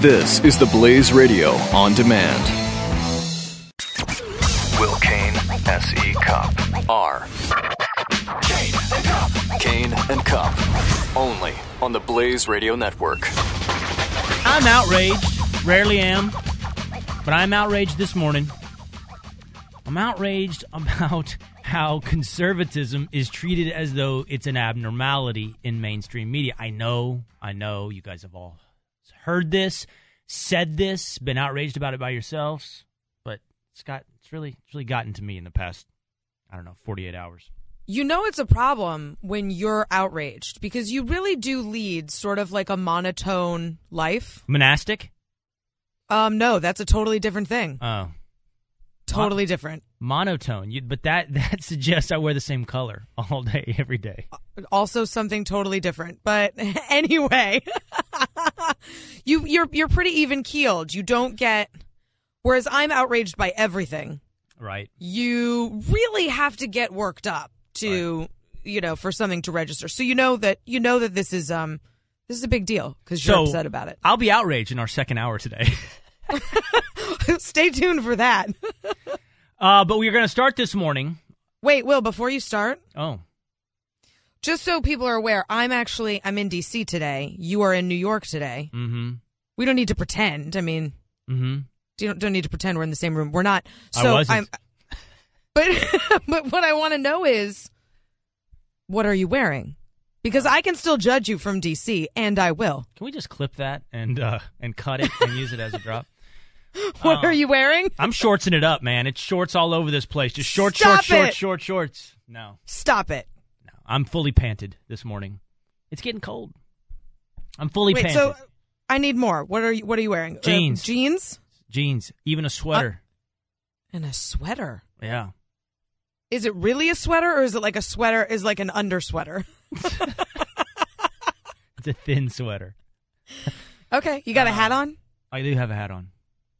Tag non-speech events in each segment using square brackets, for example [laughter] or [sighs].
This is the Blaze Radio on demand. Will Cain, S.E. Cupp, R. Cain and Cupp. Cain and Cupp. Only on the Blaze Radio Network. I'm outraged. Rarely am, but I'm outraged this morning. I'm outraged about [laughs] how conservatism is treated as though it's an abnormality in mainstream media. I know, I know you guys have all heard this, said this, been outraged about it by yourselves, but it's got it's really it's really gotten to me in the past I don't know, 48 hours. You know it's a problem when you're outraged because you really do lead sort of like a monotone life. Monastic? Um no, that's a totally different thing. Oh. Totally different. Monotone. You, but that [laughs] that suggests I wear the same color all day [laughs] every day. Also something totally different. But [laughs] anyway, you you're you're pretty even keeled. You don't get whereas I'm outraged by everything. Right. You really have to get worked up to Right. you know for something to register. So you know that you know that this is um this is a big deal because you're So- upset about it. I'll be outraged in our second hour today. Stay tuned for that. Uh, but we're going to start this morning. Wait, Will, before you start, Oh, just so people are aware, I'm actually I'm in DC today. You are in New York today. mm-hmm, We don't need to pretend. I mean, mm-hmm. you don't, don't need to pretend we're in the same room. We're not. I So wasn't. am But [laughs] but what I want to know is, what are you wearing? Because I can still judge you from DC, and I will. Can we just clip that and uh, and cut it and use it as a drop? [laughs] [laughs] What Oh. are you wearing? I'm shortsing it up, man. It's shorts all over this place. Just short, Stop short, short, it. short, shorts. No, Stop it. no. I'm fully panted this morning. It's getting cold. I'm fully Wait, panted. so I need more. What are you What are you wearing? Uh, Jeans. jeans, Jeans, even a sweater. and a sweater. yeah. Is it really a sweater, or is it like a sweater? Is like an under sweater? [laughs] [laughs] It's a thin sweater. Okay, you got a hat on. I do have a hat on.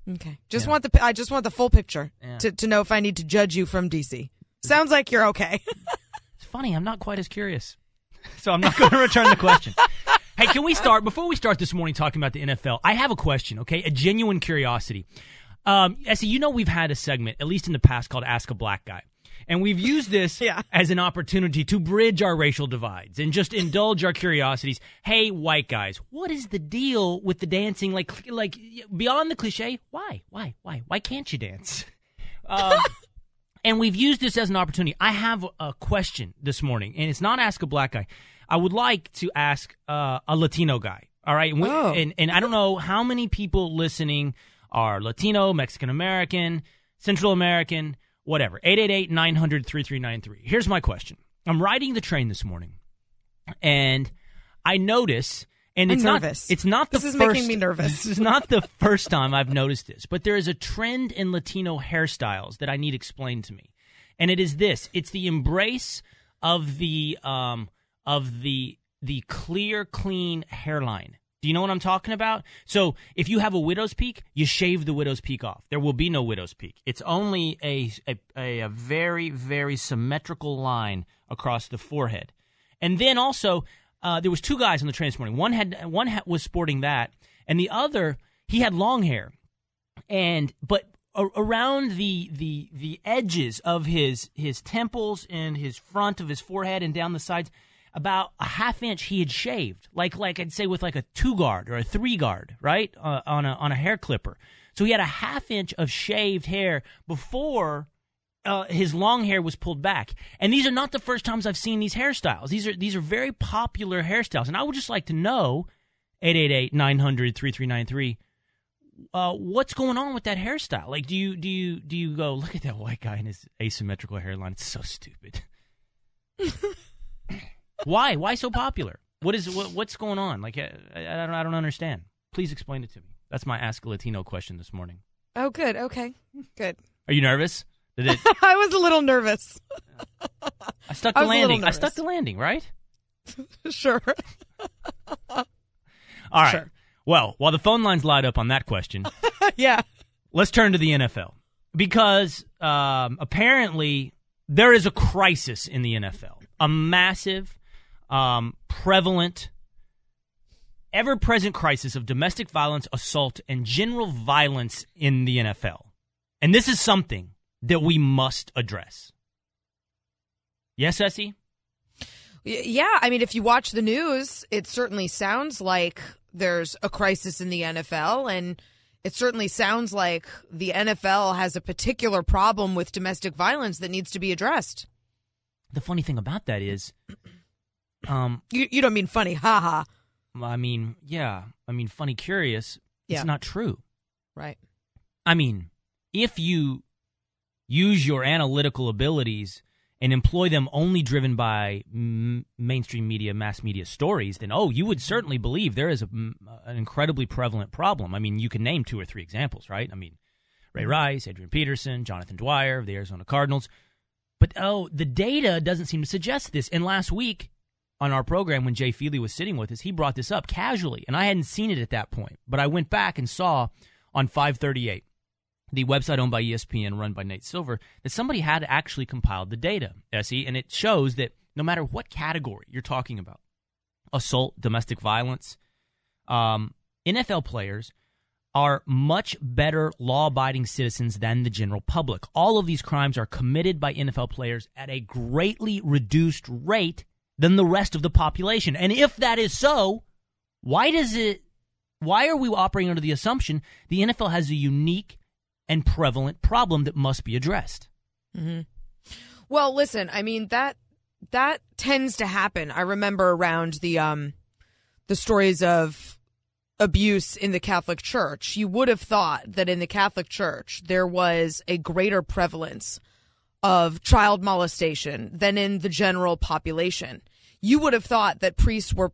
Okay. Just Yeah. want the I just want the full picture Yeah. to to know if I need to judge you from DC. Sounds like you're okay. [laughs] It's funny. I'm not quite as curious, [laughs] so I'm not going to return the question. Hey, can we start before we start this morning talking about the NFL? I have a question. Okay, a genuine curiosity. Um, Essie, you know we've had a segment, at least in the past, called "Ask a Black Guy," and we've used this [laughs] Yeah. as an opportunity to bridge our racial divides and just indulge our curiosities. Hey, white guys, what is the deal with the dancing? Like, like beyond the cliche, why, why, why, why can't you dance? [laughs] Um, and we've used this as an opportunity. I have a question this morning, and it's not ask a black guy. I would like to ask uh, a Latino guy. All right, Oh. and and I don't know how many people listening are Latino, Mexican American, Central American, whatever. 888-900-3393. Here's my question. I'm riding the train this morning, and I notice, and I'm it's nervous. not it's not the This is first, making me nervous. [laughs] This is not the first time I've noticed this, but there is a trend in Latino hairstyles that I need explained to me, and it is this: it's the embrace of the um of the the clear, clean hairline. Do you know what I'm talking about? So if you have a widow's peak, you shave the widow's peak off. There will be no widow's peak. It's only a a, a, very very symmetrical line across the forehead. And then also, uh, there was two guys on the train this morning. One had one ha- was sporting that, and the other he had long hair, and but a- around the the the edges of his his temples and his front of his forehead and down the sides, about a half inch he had shaved, like like I'd say with like a two guard or a three guard, right, uh, on a on a hair clipper. So he had a half inch of shaved hair before uh, his long hair was pulled back. And these are not the first times I've seen these hairstyles. These are these are very popular hairstyles. And I would just like to know 888-900-3393 uh, what's going on with that hairstyle? Like do you do you do you go look at that white guy and his asymmetrical hairline? It's so stupid. [laughs] Why? Why so popular? What is what, what's going on? Like I, I, I don't I don't understand. Please explain it to me. That's my ask a Latino question this morning. Oh, good. Okay, good. Are you nervous? Did it [laughs] I was a little nervous. I stuck I the little landing. I stuck the landing, right? [laughs] sure. [laughs] All right. Sure. Well, while the phone lines light up on that question, yeah. let's turn to the NFL because um, apparently there is a crisis in the NFL, a massive, um, prevalent ever present crisis of domestic violence, assault, and general violence in the NFL. And this is something that we must address. Yes, Essie? Yeah, I mean, if you watch the news, it certainly sounds like there's a crisis in the NFL, and it certainly sounds like the NFL has a particular problem with domestic violence that needs to be addressed. The funny thing about that is, um, you you don't mean funny, haha. I mean, yeah, I mean, funny, curious. It's not true. Right. I mean, if you use your analytical abilities and employ them only driven by m- mainstream media, mass media stories, then oh, you would certainly believe there is a, m- an incredibly prevalent problem. I mean, you can name two or three examples, right? I mean, Ray Rice, Adrian Peterson, Jonathan Dwyer of the Arizona Cardinals. But oh, the data doesn't seem to suggest this. And last week on our program, when Jay Feely was sitting with us, he brought this up casually, and I hadn't seen it at that point. But I went back and saw on 538 the website owned by ESPN, run by Nate Silver, that somebody had actually compiled the data, Essie, and it shows that no matter what category you're talking about assault, domestic violence um, NFL players are much better law abiding citizens than the general public. All of these crimes are committed by NFL players at a greatly reduced rate than the rest of the population. And if that is so, why does it why are we operating under the assumption the NFL has a unique and prevalent problem that must be addressed? Well, listen, I mean that that tends to happen. I remember around the um the stories of abuse in the Catholic Church. You would have thought that in the Catholic Church there was a greater prevalence of child molestation than in the general population. You would have thought that priests were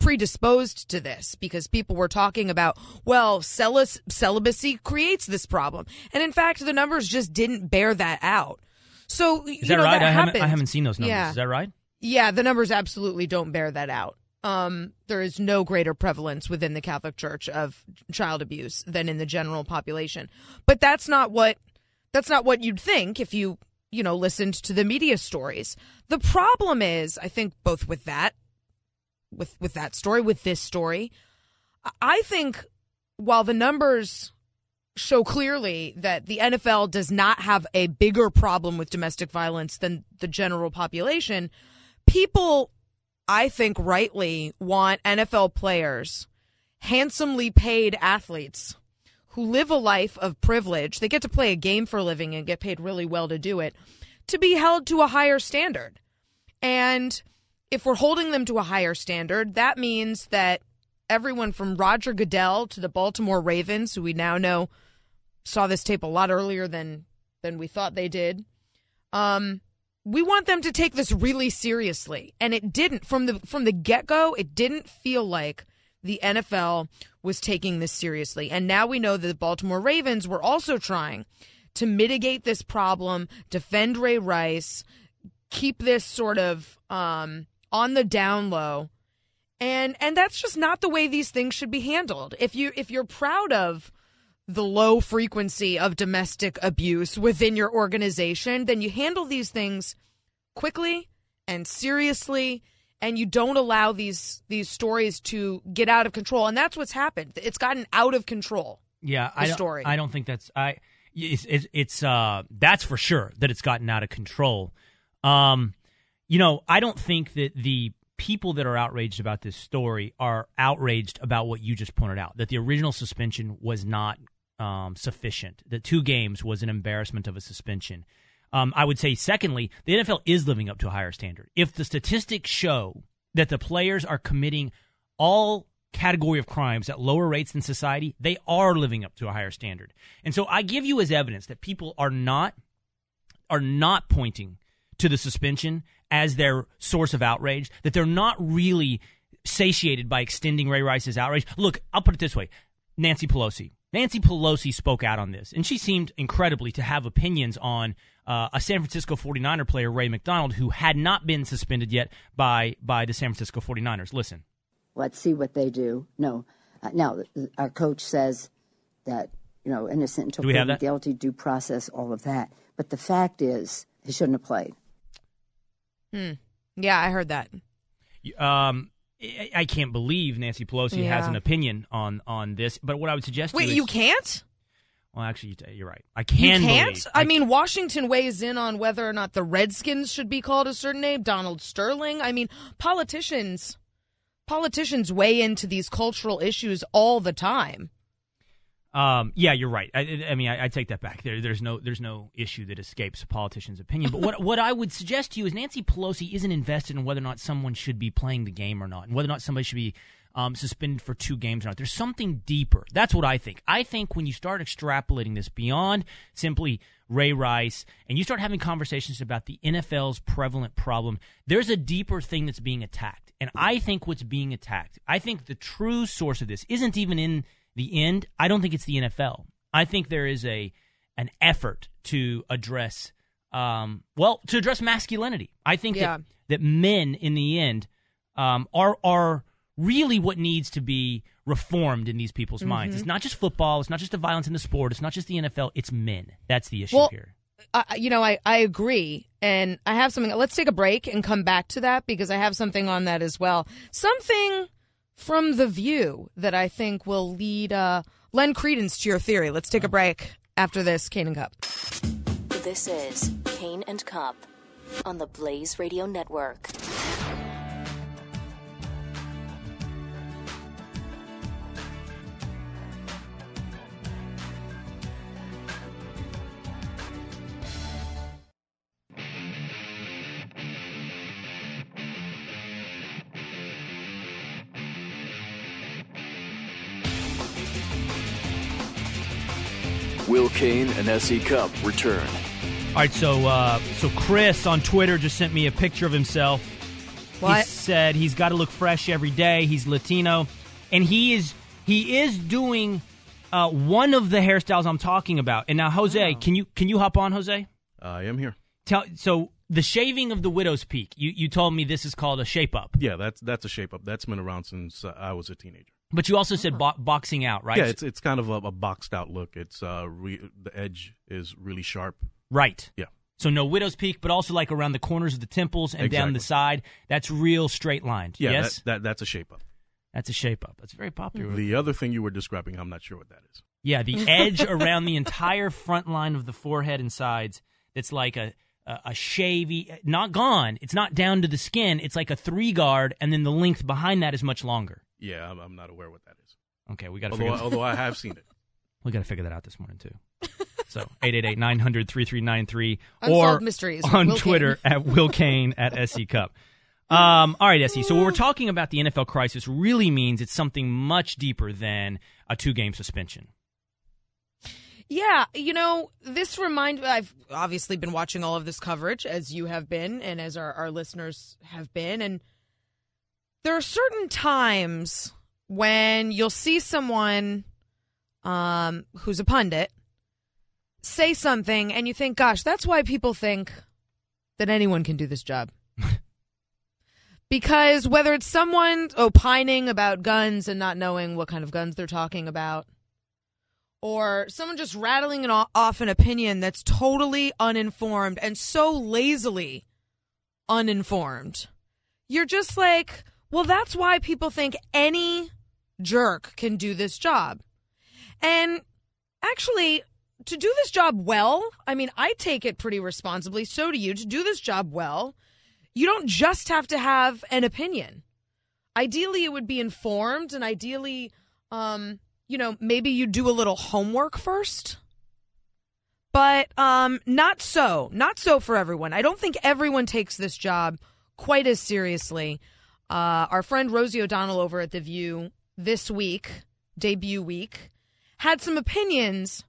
predisposed to this because people were talking about, well, celibacy creates this problem. And in fact, the numbers just didn't bear that out. So, Is that know, right? that I haven't. I haven't seen those numbers. Yeah. Is that right? Yeah, the numbers absolutely don't bear that out. Um, there is no greater prevalence within the Catholic Church of child abuse than in the general population. But that's not what that's not what you'd think if you, you know, listened to the media stories. The problem is, I think both with that with with that story, with this story, I- think while the numbers show clearly that the NFL does not have a bigger problem with domestic violence than the general population, people, I think rightly, want NFL players, handsomely paid athletes who live a life of privilege. They get to play a game for a living and get paid really well to do it, to be held to a higher standard. And if we're holding them to a higher standard, that means that everyone from Roger Goodell to the Baltimore Ravens, who we now know saw this tape a lot earlier than than we thought they did. Um, we want them to take this really seriously, and it didn't from the from the get go. It didn't feel like the NFL was taking this seriously, and now we know that the Baltimore Ravens were also trying to mitigate this problem, defend Ray Rice, keep this sort of um, on the down low. And and that's just not the way these things should be handled. If you if you're proud of the low frequency of domestic abuse within your organization then you handle these things quickly and seriously and you don't allow these these stories to get out of control and that's what's happened it's gotten out of control Yeah, the I don't, story. I don't think that's I. It's, it's it's uh that's for sure that it's gotten out of control. Um, you know, I don't think that the people that are outraged about this story are outraged about what you just pointed out. That the original suspension was not um, sufficient. That two games was an embarrassment of a suspension. Um, I would say, secondly, the NFL is living up to a higher standard. If the statistics show that the players are committing all category of crimes at lower rates than society, they are living up to a higher standard. And so I give you as evidence that people are not are not pointing to the suspension as their source of outrage, that they're not really satiated by extending Ray Rice's outrage. Look, I'll put it this way. Nancy Pelosi. Nancy Pelosi spoke out on this, and she seemed incredibly to have opinions on uh, a San Francisco 49er player, Ray McDonald, who had not been suspended yet by, by the San Francisco 49ers. Listen. Let's see what they do. No. Uh, now, our coach says that, you know, innocent until Do we have proven that? guilty, due process, all of that. But the fact is, he shouldn't have played. Hmm. Yeah i heard that Um, I, I can't believe Nancy Pelosi has an opinion on on this. But what I would suggest Wait, to you, you can't? Well, actually, you- you're right. I You can. can't? believe- I mean, Washington weighs in on whether or not the Redskins should be called a certain name. Donald Sterling. I mean, politicians politicians weigh into these cultural issues all the time. Um, yeah, you're right. I, I mean, I, I take that back. There, there's no, there's no issue that escapes a politician's opinion. But what, [laughs] what I would suggest to you is Nancy Pelosi isn't invested in whether or not someone should be playing the game or not, and whether or not somebody should be um, suspended for two games or not. There's something deeper. That's what I think. I think when you start extrapolating this beyond simply Ray Rice, and you start having conversations about the NFL's prevalent problem, there's a deeper thing that's being attacked. And I think what's being attacked, I think the true source of this isn't even in the end. I don't think it's the NFL. I think there is a an effort to address, um, well, to address masculinity. I think Yeah. that, that men, in the end, um, are are really what needs to be reformed in these people's minds. It's not just football. It's not just the violence in the sport. It's not just the NFL. It's men. That's the issue Well, here. I, you know, I, I agree. And I have something. Let's take a break and come back to that because I have something on that as well. Something from The View that I think will lead, uh, lend credence to your theory. Let's take a break after this, Cain and Cupp. This is Cain and Cupp on the Blaze Radio Network. Will Cain and SE Cupp return. All right, so uh, so Chris on Twitter just sent me a picture of himself. What? He said he's got to look fresh every day. He's Latino, and he is he is doing uh, one of the hairstyles I'm talking about. And now, Jose, can you can you hop on, Jose? I am here. Tell so the shaving of the widow's peak. You you told me this is called a shape up, Yeah, that's that's a shape up. That's been around since uh, I was a teenager. But you also said bo- boxing out, right? Yeah, it's it's kind of a, a boxed out look. It's uh, re- the edge is really sharp. right. Yeah, So no widow's peak, but also like around the corners of the temples and down the side. That's real straight lined. yeah. yes, that, that that's a shape up. that's a shape up. That's very popular. The other thing you were describing, I'm not sure what that is. Yeah, the [laughs] edge around the entire front line of the forehead and sides. That's like a a, a shavy, not gone. It's not down to the skin. It's like a three guard, and then the length behind that is much longer. Yeah, I'm, I'm not aware what that is. Okay, we got to Although figure. although I have [laughs] seen it. we got to figure that out this morning too. So 888-900-3393 or Mysteries. on Will Twitter [laughs] at Will Cain at SC Cupp. Um, all right, SC. So what we're talking about the NFL crisis really means it's something much deeper than a two game suspension. Yeah, you know, this remind I've obviously been watching all of this coverage as you have been and as our, our listeners have been and there are certain times when you'll see someone um who's a pundit say something and you think, gosh, that's why people think that anyone can do this job. [laughs] because whether it's someone opining about guns and not knowing what kind of guns they're talking about, or someone just rattling an, off an opinion that's totally uninformed and so lazily uninformed, you're just like, well, that's why people think any jerk can do this job. And actually, to do this job well, I mean, I take it pretty responsibly. So do you. To do this job well, you don't just have to have an opinion. Ideally, it would be informed, and ideally, um, you know, maybe you do a little homework first. But um, not so. Not so for everyone. I don't think everyone takes this job quite as seriously. Uh, our friend Rosie O'Donnell over at The View this week, debut week, had some opinions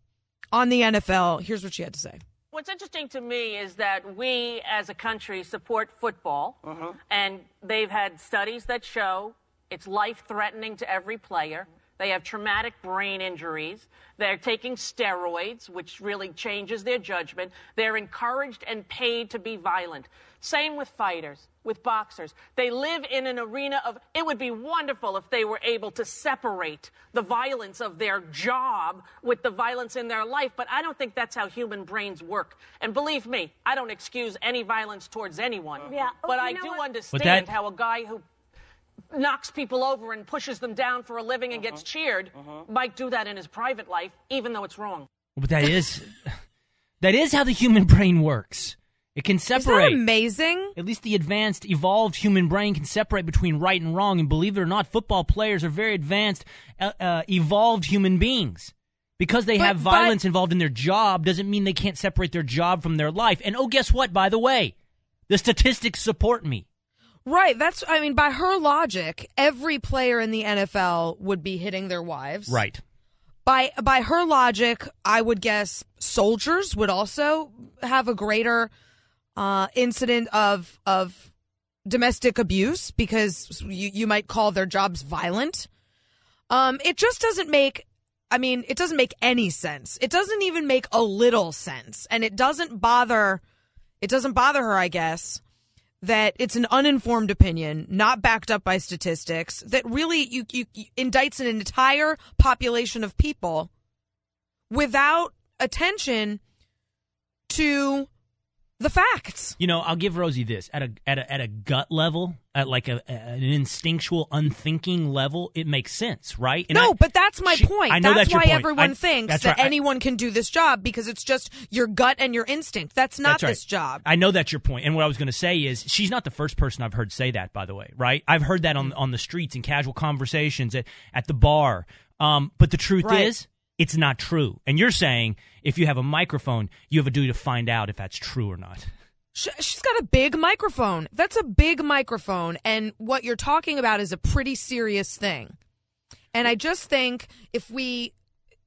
on the NFL. Here's what she had to say. What's interesting to me is that we as a country support football, and they've had studies that show it's life threatening to every player. They have traumatic brain injuries. They're taking steroids, which really changes their judgment. They're encouraged and paid to be violent. Same with fighters, with boxers. They live in an arena of, it would be wonderful if they were able to separate the violence of their job with the violence in their life, but I don't think that's how human brains work. And believe me, I don't excuse any violence towards anyone. Yeah. Oh, But you I do what? understand that- how a guy who knocks people over and pushes them down for a living and gets uh-huh. cheered uh-huh. might do that in his private life, even though it's wrong. But that is [laughs] that is how the human brain works. It can separate. amazing? At least the advanced, evolved human brain can separate between right and wrong. And believe it or not, football players are very advanced, uh, uh, evolved human beings. Because they But- have but- violence involved in their job doesn't mean they can't separate their job from their life. And oh, guess what? By the way, the statistics support me. Right. That's, I mean, by her logic, every player in the NFL would be hitting their wives. Right. By, by her logic, I would guess soldiers would also have a greater, uh, incident of, of domestic abuse because you, you might call their jobs violent. Um, it just doesn't make, I mean, it doesn't make any sense. It doesn't even make a little sense. And it doesn't bother, it doesn't bother her, I guess, that it's an uninformed opinion, not backed up by statistics, that really you, you, you indicts an entire population of people without attention to the facts. You know, I'll give Rosie this at a at a at a gut level, at like a, a- an instinctual, unthinking level. It makes sense, right? And no, I- but that's my she- point. I know that's, that's why point. everyone I- thinks that right. Anyone can do this job because it's just your gut and your instinct. That's not That's right. this job. I know that's your point. And what I was going to say is she's not the first person I've heard say that, by the way, right? I've heard that on on the streets in casual conversations at, at the bar. Um, but the truth Right. is, it's not true. And you're saying if you have a microphone, you have a duty to find out if that's true or not. She's got a big microphone. That's a big microphone. And what you're talking about is a pretty serious thing. And I just think if we,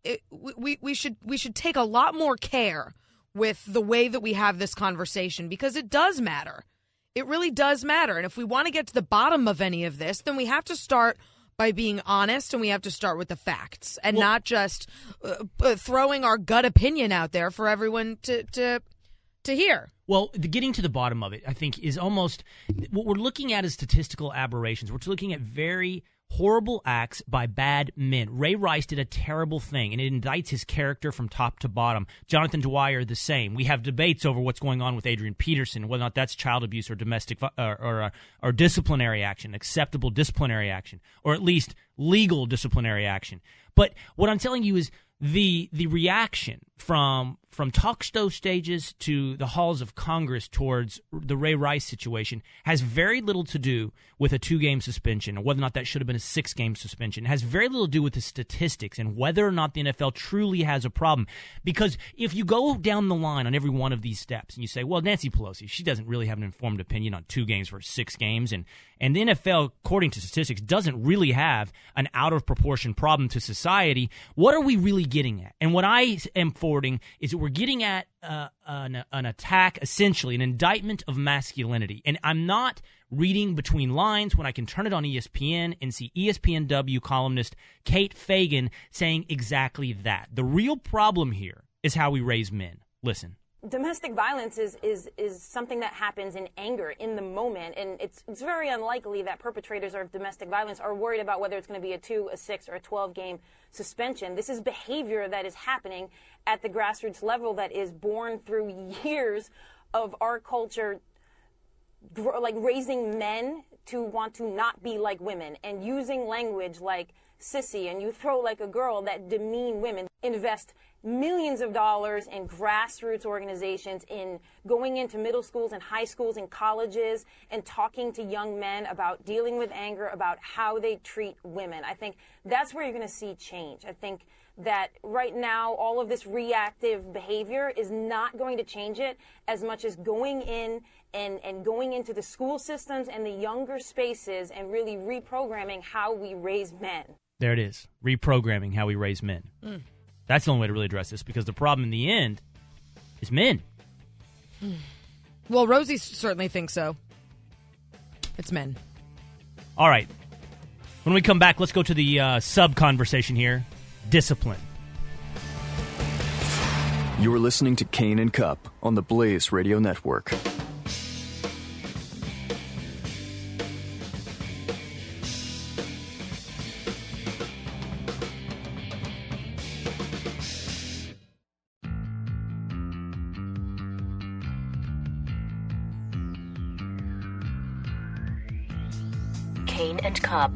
it, we, we should, we should take a lot more care with the way that we have this conversation because it does matter. It really does matter. And if we want to get to the bottom of any of this, then we have to start by being honest and we have to start with the facts and not just uh, uh, throwing our gut opinion out there for everyone to, to, to hear. Well, the getting to the bottom of it, I think, is almost what we're looking at is statistical aberrations. We're looking at very horrible acts by bad men. Ray Rice did a terrible thing, and it indicts his character from top to bottom. Jonathan Dwyer, the same. We have debates over what's going on with Adrian Peterson, whether or not that's child abuse or domestic or, or, uh, or disciplinary action, acceptable disciplinary action, or at least legal disciplinary action. But what I'm telling you is the the reaction from from talk show stages to the halls of Congress towards the Ray Rice situation has very little to do with a two game suspension or whether or not that should have been a six game suspension. It has very little to do with the statistics and whether or not the NFL truly has a problem. Because if you go down the line on every one of these steps and you say, well, Nancy Pelosi, she doesn't really have an informed opinion on two games versus six games, and and the NFL, according to statistics, doesn't really have an out of proportion problem to society. What are we really getting at? And what I am forwarding is that we're getting at uh, an, an attack, essentially, an indictment of masculinity. And I'm not reading between lines when I can turn it on ESPN and see ESPNW columnist Kate Fagan saying exactly that. The real problem here is how we raise men. Listen. Domestic violence is, is, is something that happens in anger in the moment and it's, it's very unlikely that perpetrators of domestic violence are worried about whether it's going to be a 2 a 6 or a 12 game suspension. This is behavior that is happening at the grassroots level that is born through [laughs] years of our culture like raising men to want to not be like women and using language like sissy and you throw like a girl that demean women invest millions of dollars in grassroots organizations in going into middle schools and high schools and colleges and talking to young men about dealing with anger about how they treat women i think that's where you're going to see change i think that right now all of this reactive behavior is not going to change it as much as going in and, and going into the school systems and the younger spaces and really reprogramming how we raise men. There it is. Reprogramming how we raise men. Mm. That's the only way to really address this because the problem in the end is men. Well, Rosie certainly thinks so. It's men. All right. When we come back, let's go to the uh, sub conversation here discipline. You're listening to Cain and Cupp on the Blaze Radio Network. Cupp.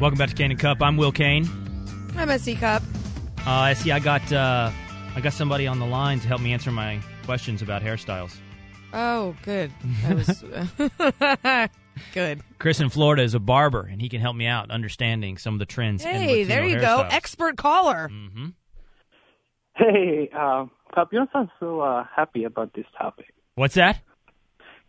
Welcome back to Cain and Cupp. I'm Will Cain. I'm a C cup. Uh, see, I got uh, I got somebody on the line to help me answer my questions about hairstyles. Oh, good. That was [laughs] good. Chris in Florida is a barber, and he can help me out understanding some of the trends. Hey, Latino there you go. hairstyles. Expert caller. Mhm. Hey, uh, Cupp, you don't sound so uh, happy about this topic. What's that?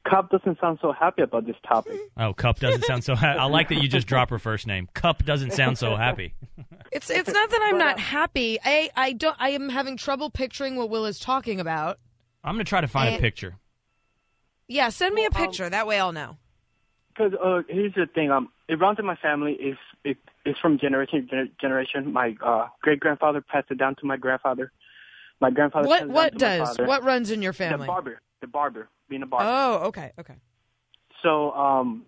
Cupp doesn't sound so happy about this topic. [laughs] Oh, Cupp doesn't sound so. happy. I like that you just drop her first name. Cupp doesn't sound so happy. [laughs] It's it's not that I'm not happy. I I don't. I am having trouble picturing what Will is talking about. I'm gonna try to find a picture. Yeah, send me a picture. that way I'll know. Because uh, here's the thing: um, it runs in my family. It's it, it's from generation to gener- generation. My uh, great grandfather passed it down to my grandfather. My grandfather. What what down to my does what runs in your family? The family? barber, the barber, being a barber. Oh, okay, okay. So um,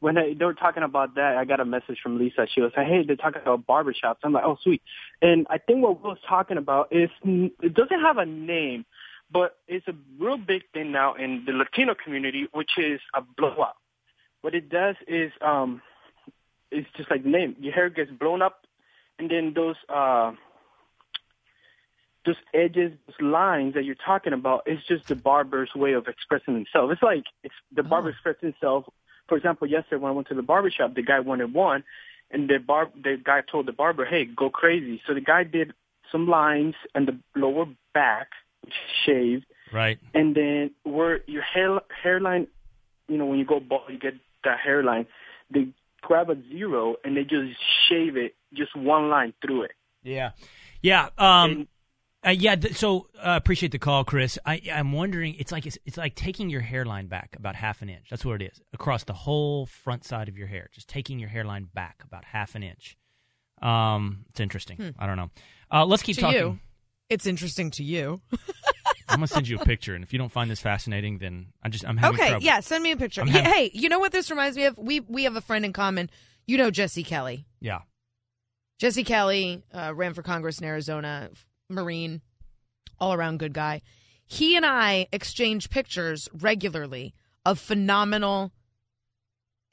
when they, they were talking about that, I got a message from Lisa. She was like, "Hey, they're talking about barbershops." I'm like, "Oh, sweet." And I think what Will's talking about is it doesn't have a name, but it's a real big thing now in the Latino community, which is a blowout. What it does is um, it's just like the name. Your hair gets blown up, and then those uh, those edges, those lines that you're talking about, it's just the barber's way of expressing himself. It's like it's the barber expressing himself. For example, yesterday when I went to the barber shop, the guy wanted one, and the bar the guy told the barber, "Hey, go crazy." So the guy did some lines and the lower back, which shaved, Right. and then where your hair hairline, you know, when you go bald, you get that hairline. They grab a zero and they just shave it, just one line through it. Yeah. Yeah. Um. Uh, yeah. Th- so uh, appreciate the call, Chris. I, I'm wondering. It's like it's, it's like taking your hairline back about half an inch. That's what it is across the whole front side of your hair. Just taking your hairline back about half an inch. Um. It's interesting. Hmm. I don't know. Uh, let's keep to talking. you, it's interesting to you. [laughs] I'm gonna send you a picture, and if you don't find this fascinating, then I'm just I'm having okay, trouble. yeah, send me a picture. Having- hey, you know what this reminds me of? We we have a friend in common. You know Jesse Kelly. Yeah. Jesse Kelly uh, ran for Congress in Arizona, Marine, all around good guy. He and I exchange pictures regularly of phenomenal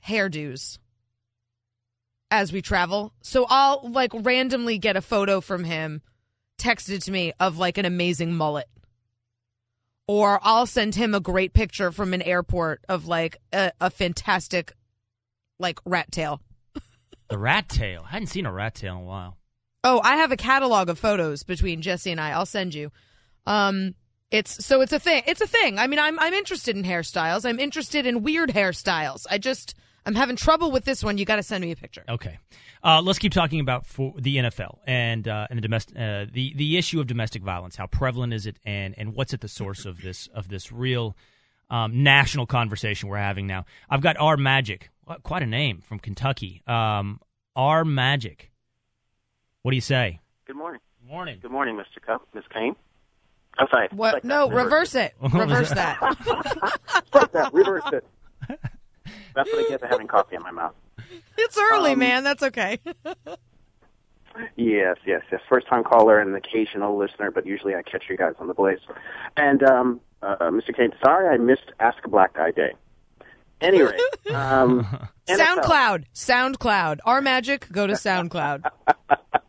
hairdos as we travel. So I'll like randomly get a photo from him texted to me of like an amazing mullet. Or I'll send him a great picture from an airport of like a, a fantastic like rat tail. The rat tail. I hadn't seen a rat tail in a while. Oh, I have a catalog of photos between Jesse and I. I'll send you. Um, it's so it's a thing. It's a thing. I mean, I'm I'm interested in hairstyles. I'm interested in weird hairstyles. I just I'm having trouble with this one. You got to send me a picture. Okay, uh, let's keep talking about for the NFL and uh, and the domestic uh, the the issue of domestic violence. How prevalent is it, and and what's at the source of this of this real um, national conversation we're having now? I've got R Magic, quite a name from Kentucky. Um, R Magic. What do you say? Good morning. Morning. Good morning, Mr. Cupp, Miss Cain. I'm sorry. What? Like no, that. reverse it. What Reverse [laughs] that? that. That. Reverse it. That's what I get for having coffee in my mouth. it's early, Um, man. That's okay. Yes, yes, yes. First time caller and an occasional listener, but usually I catch you guys on the blaze. And um, uh, Mr. Cain, sorry I missed Ask a Black Guy Day. Anyway, [laughs] um, NFL. SoundCloud. SoundCloud. Our magic. Go to SoundCloud. [laughs]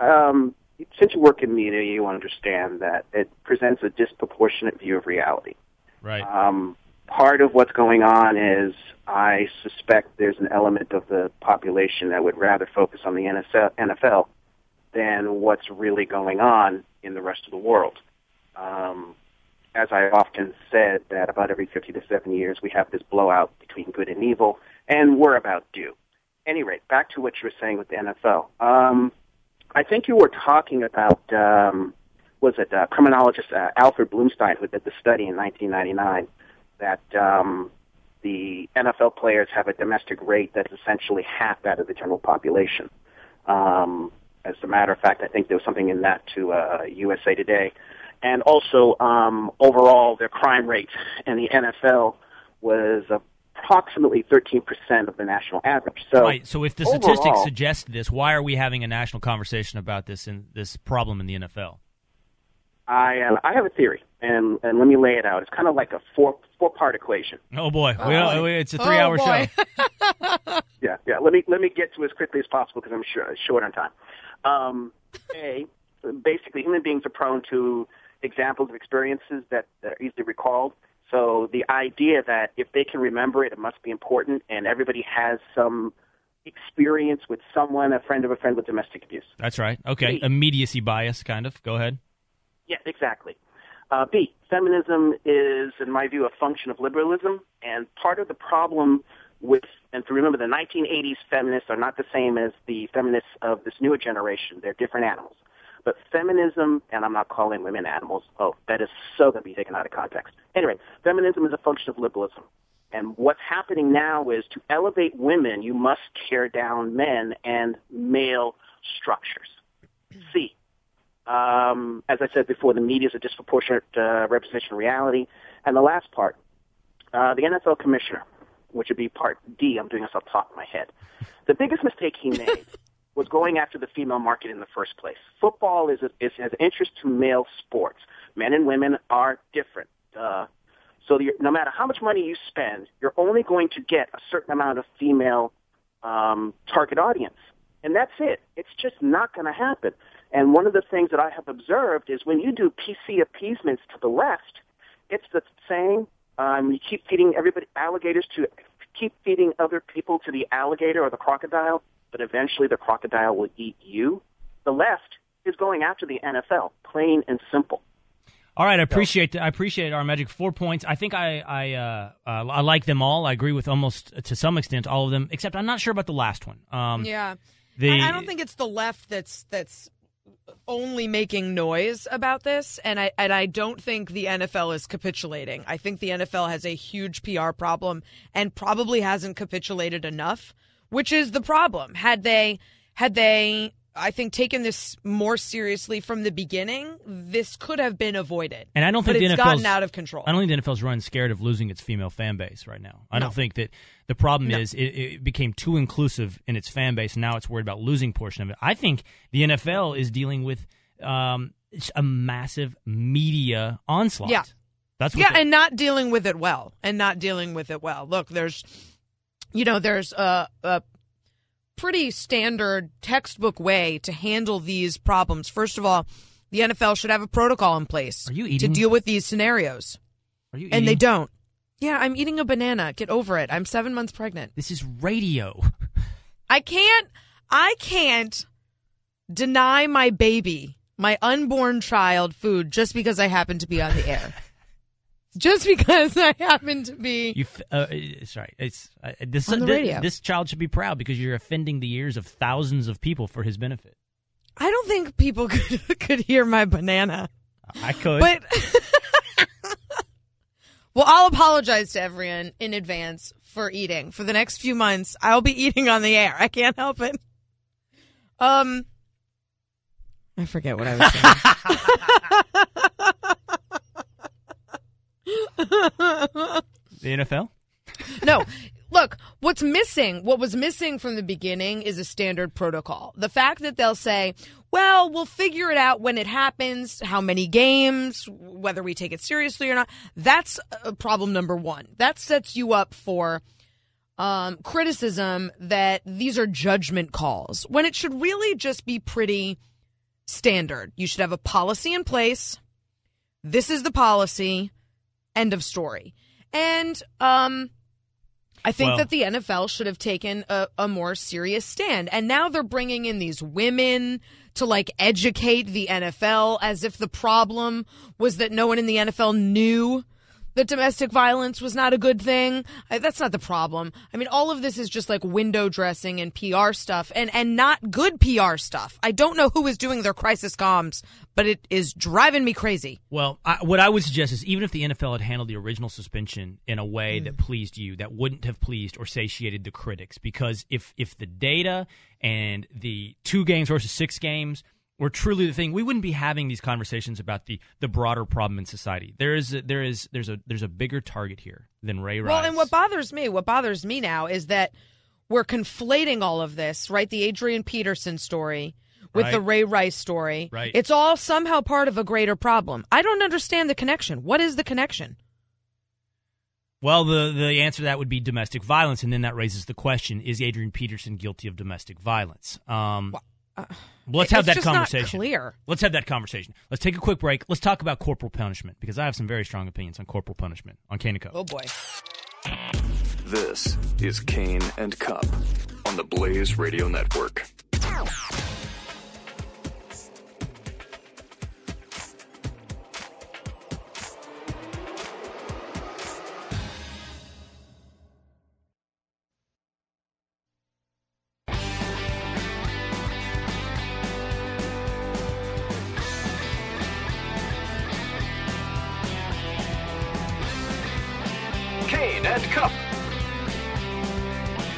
Um, since you work in media, you understand that it presents a disproportionate view of reality. Right. Um, part of what's going on is I suspect there's an element of the population that would rather focus on the NFL than what's really going on in the rest of the world. Um, as I often said, that about every 50 to 70 years we have this blowout between good and evil, and we're about due. Any rate, back to what you were saying with the NFL. Um, I think you were talking about um, was it uh, criminologist uh, Alfred Blumstein who did the study in 1999 that um, the NFL players have a domestic rate that's essentially half that of the general population. Um, as a matter of fact, I think there was something in that to uh, USA Today, and also um, overall their crime rate in the NFL was approximately 13% of the national average. So, right. So if the statistics suggest this, why are we having a national conversation about this in this problem in the NFL? I uh, I have a theory. and and let me lay it out. It's kind of like a four four part equation. Oh boy, we boy. it's a three hour Oh, boy. show. [laughs] Yeah, yeah. Let me let me get to as quickly as possible because I'm sure, short on time. Um, a, basically, human beings are prone to examples of experiences that, that are easily recalled. So the idea that if they can remember it, it must be important, and everybody has some experience with someone, a friend of a friend with domestic abuse. That's right. Okay, immediacy bias, kind of. Go ahead. Yeah, exactly. Uh, B, feminism is, in my view, a function of liberalism, and part of the problem with, and to remember, the 1980s feminists are not the same as the feminists of this newer generation. They're different animals. But feminism, and I'm not calling women animals. Oh, that is so going to be taken out of context. Anyway, feminism is a function of liberalism. And what's happening now is to elevate women, you must tear down men and male structures. C, um, as I said before, the media is a disproportionate uh, representation of reality. And the last part, uh, the NFL commissioner, which would be part D, I'm doing this off the top of my head. The biggest mistake he made [laughs] was going after the female market in the first place. Football is, is has interest to male sports. Men and women are different. Uh, so no matter how much money you spend, you're only going to get a certain amount of female um, target audience, and that's it. It's just not going to happen. And one of the things that I have observed is when you do PC appeasements to the left, it's the saying um, you keep feeding everybody alligators to keep feeding other people to the alligator or the crocodile, but eventually the crocodile will eat you. The left is going after the NFL, plain and simple. All right, I appreciate I appreciate our magic four points. I think I I uh, uh, I like them all. I agree with almost to some extent all of them, except I'm not sure about the last one. Um, yeah. the I, I don't think it's the left that's that's only making noise about this, and I and I don't think the NFL is capitulating. I think the NFL has a huge PR problem and probably hasn't capitulated enough, which is the problem. Had they had they I think taken this more seriously from the beginning, this could have been avoided. And I don't but think it's the gotten NFL's out of control. I don't think the NFL's run scared of losing its female fan base right now. I No. don't think that the problem No. is it, it became too inclusive in its fan base. And now it's worried about losing portion of it. I think the NFL is dealing with um, it's a massive media onslaught. Yeah. that's what yeah, and not dealing with it well, and not dealing with it well. Look, there's, you know, there's a, a pretty standard textbook way to handle these problems. First of all, the NFL should have a protocol in place Are you to deal with these scenarios, Are you and they don't. Yeah, I'm eating a banana. Get over it. I'm seven months pregnant. This is radio. [laughs] I can't. I can't deny my baby, my unborn child, food just because I happen to be on the air. Just because I happen to be. You, f- uh, it's. It's uh, this. On the radio. This child should be proud because you're offending the ears of thousands of people for his benefit. I don't think people [laughs] could could hear my banana, I could. but. [laughs] well, I'll apologize to everyone in advance for eating. For the next few months, I'll be eating on the air. I can't help it. Um, I forget what I was saying. [laughs] [laughs] the NFL. no. Look, what's missing, what was missing from the beginning is a standard protocol. The fact that they'll say, well, we'll figure it out when it happens, how many games, whether we take it seriously or not, that's uh, problem number one. That sets you up for um, criticism that these are judgment calls when it should really just be pretty standard. You should have a policy in place. This is the policy. End of story. And um, I think Well- that the NFL should have taken a, a more serious stand. And now they're bringing in these women to like educate the NFL as if the problem was that no one in the NFL knew that domestic violence was not a good thing. I, that's not the problem. I mean, all of this is just like window dressing and PR stuff and, and not good PR stuff. I don't know who is doing their crisis comms, but it is driving me crazy. Well, I, what I would suggest is even if the NFL had handled the original suspension in a way Mm. that pleased you, that wouldn't have pleased or satiated the critics. Because if if the data and the two games versus six games were truly the thing, we wouldn't be having these conversations about the the broader problem in society. There is a, there is there's a there's a bigger target here than Ray Rice. Well, and what bothers me, what bothers me now is that we're conflating all of this, right? The Adrian Peterson story with right? the Ray Rice story. Right. It's all somehow part of a greater problem. I don't understand the connection. What is the connection? Well, the the answer to that would be domestic violence, and then that raises the question: Is Adrian Peterson guilty of domestic violence? Um, let's have that conversation. clear. Let's have that conversation. Let's take a quick break. Let's talk about corporal punishment because I have some very strong opinions on corporal punishment on Cain and Co. Oh boy. This is Cain and Cupp on the Blaze Radio Network.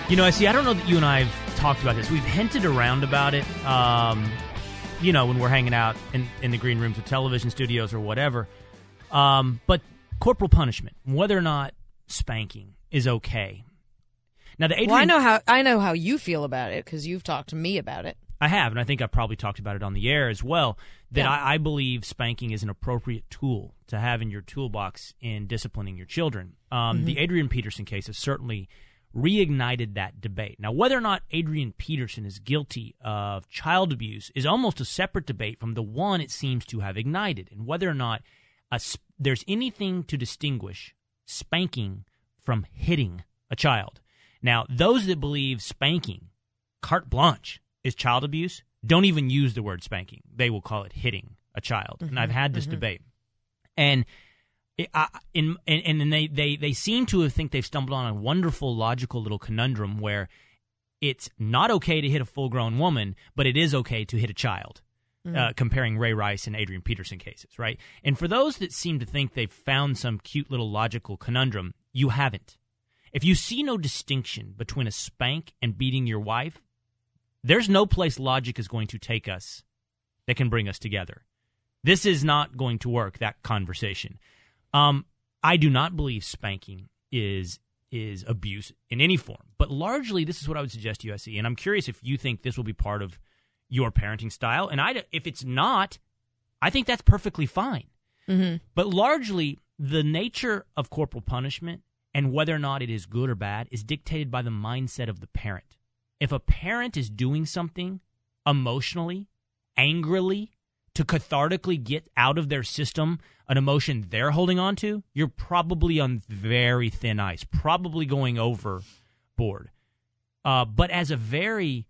You know, I see. I don't know that you and I have talked about this. We've hinted around about it. Um, you know, when we're hanging out in, in the green rooms of television studios or whatever. Um, but corporal punishment, whether or not spanking is okay. Now, the Adrian, well, I know how I know how you feel about it because you've talked to me about it. I have, and I think I've probably talked about it on the air as well. That Yeah. I, I believe spanking is an appropriate tool to have in your toolbox in disciplining your children. Um, The Adrian Peterson case is certainly reignited that debate. Now, whether or not Adrian Peterson is guilty of child abuse is almost a separate debate from the one it seems to have ignited, and whether or not a, sp- there's anything to distinguish spanking from hitting a child. Now, those that believe spanking carte blanche is child abuse don't even use the word spanking. They will call it hitting a child. And I've mm-hmm, had this mm-hmm. debate. And in, and, and then they, they, they seem to have think they've stumbled on a wonderful logical little conundrum where it's not okay to hit a full grown woman, but it is okay to hit a child. Uh, comparing Ray Rice and Adrian Peterson cases, right? And for those that seem to think they've found some cute little logical conundrum, you haven't. If you see no distinction between a spank and beating your wife, there's no place logic is going to take us that can bring us together. This is not going to work, that conversation. Um, I do not believe spanking is is abuse in any form, but largely this is what I would suggest to USC. And I'm curious if you think this will be part of your parenting style. And I, if it's not, I think that's perfectly fine. But largely, the nature of corporal punishment and whether or not it is good or bad is dictated by the mindset of the parent. If a parent is doing something emotionally, angrily, to cathartically get out of their system an emotion they're holding on to, you're probably on very thin ice, probably going overboard. Uh, but as a very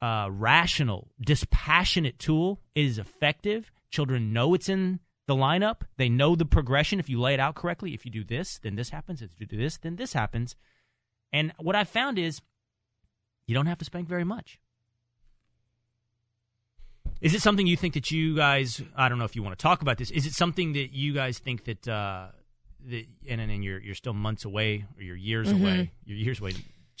uh, rational, dispassionate tool, it is effective. Children know it's in the lineup. They know the progression. If you lay it out correctly, if you do this, then this happens. If you do this, then this happens. And what I've found is you don't have to spank very much. Is it something you think that you guys? I don't know if you want to talk about this. Is it something that you guys think that uh, that and and you're you're still months away or you're years away? You're years away.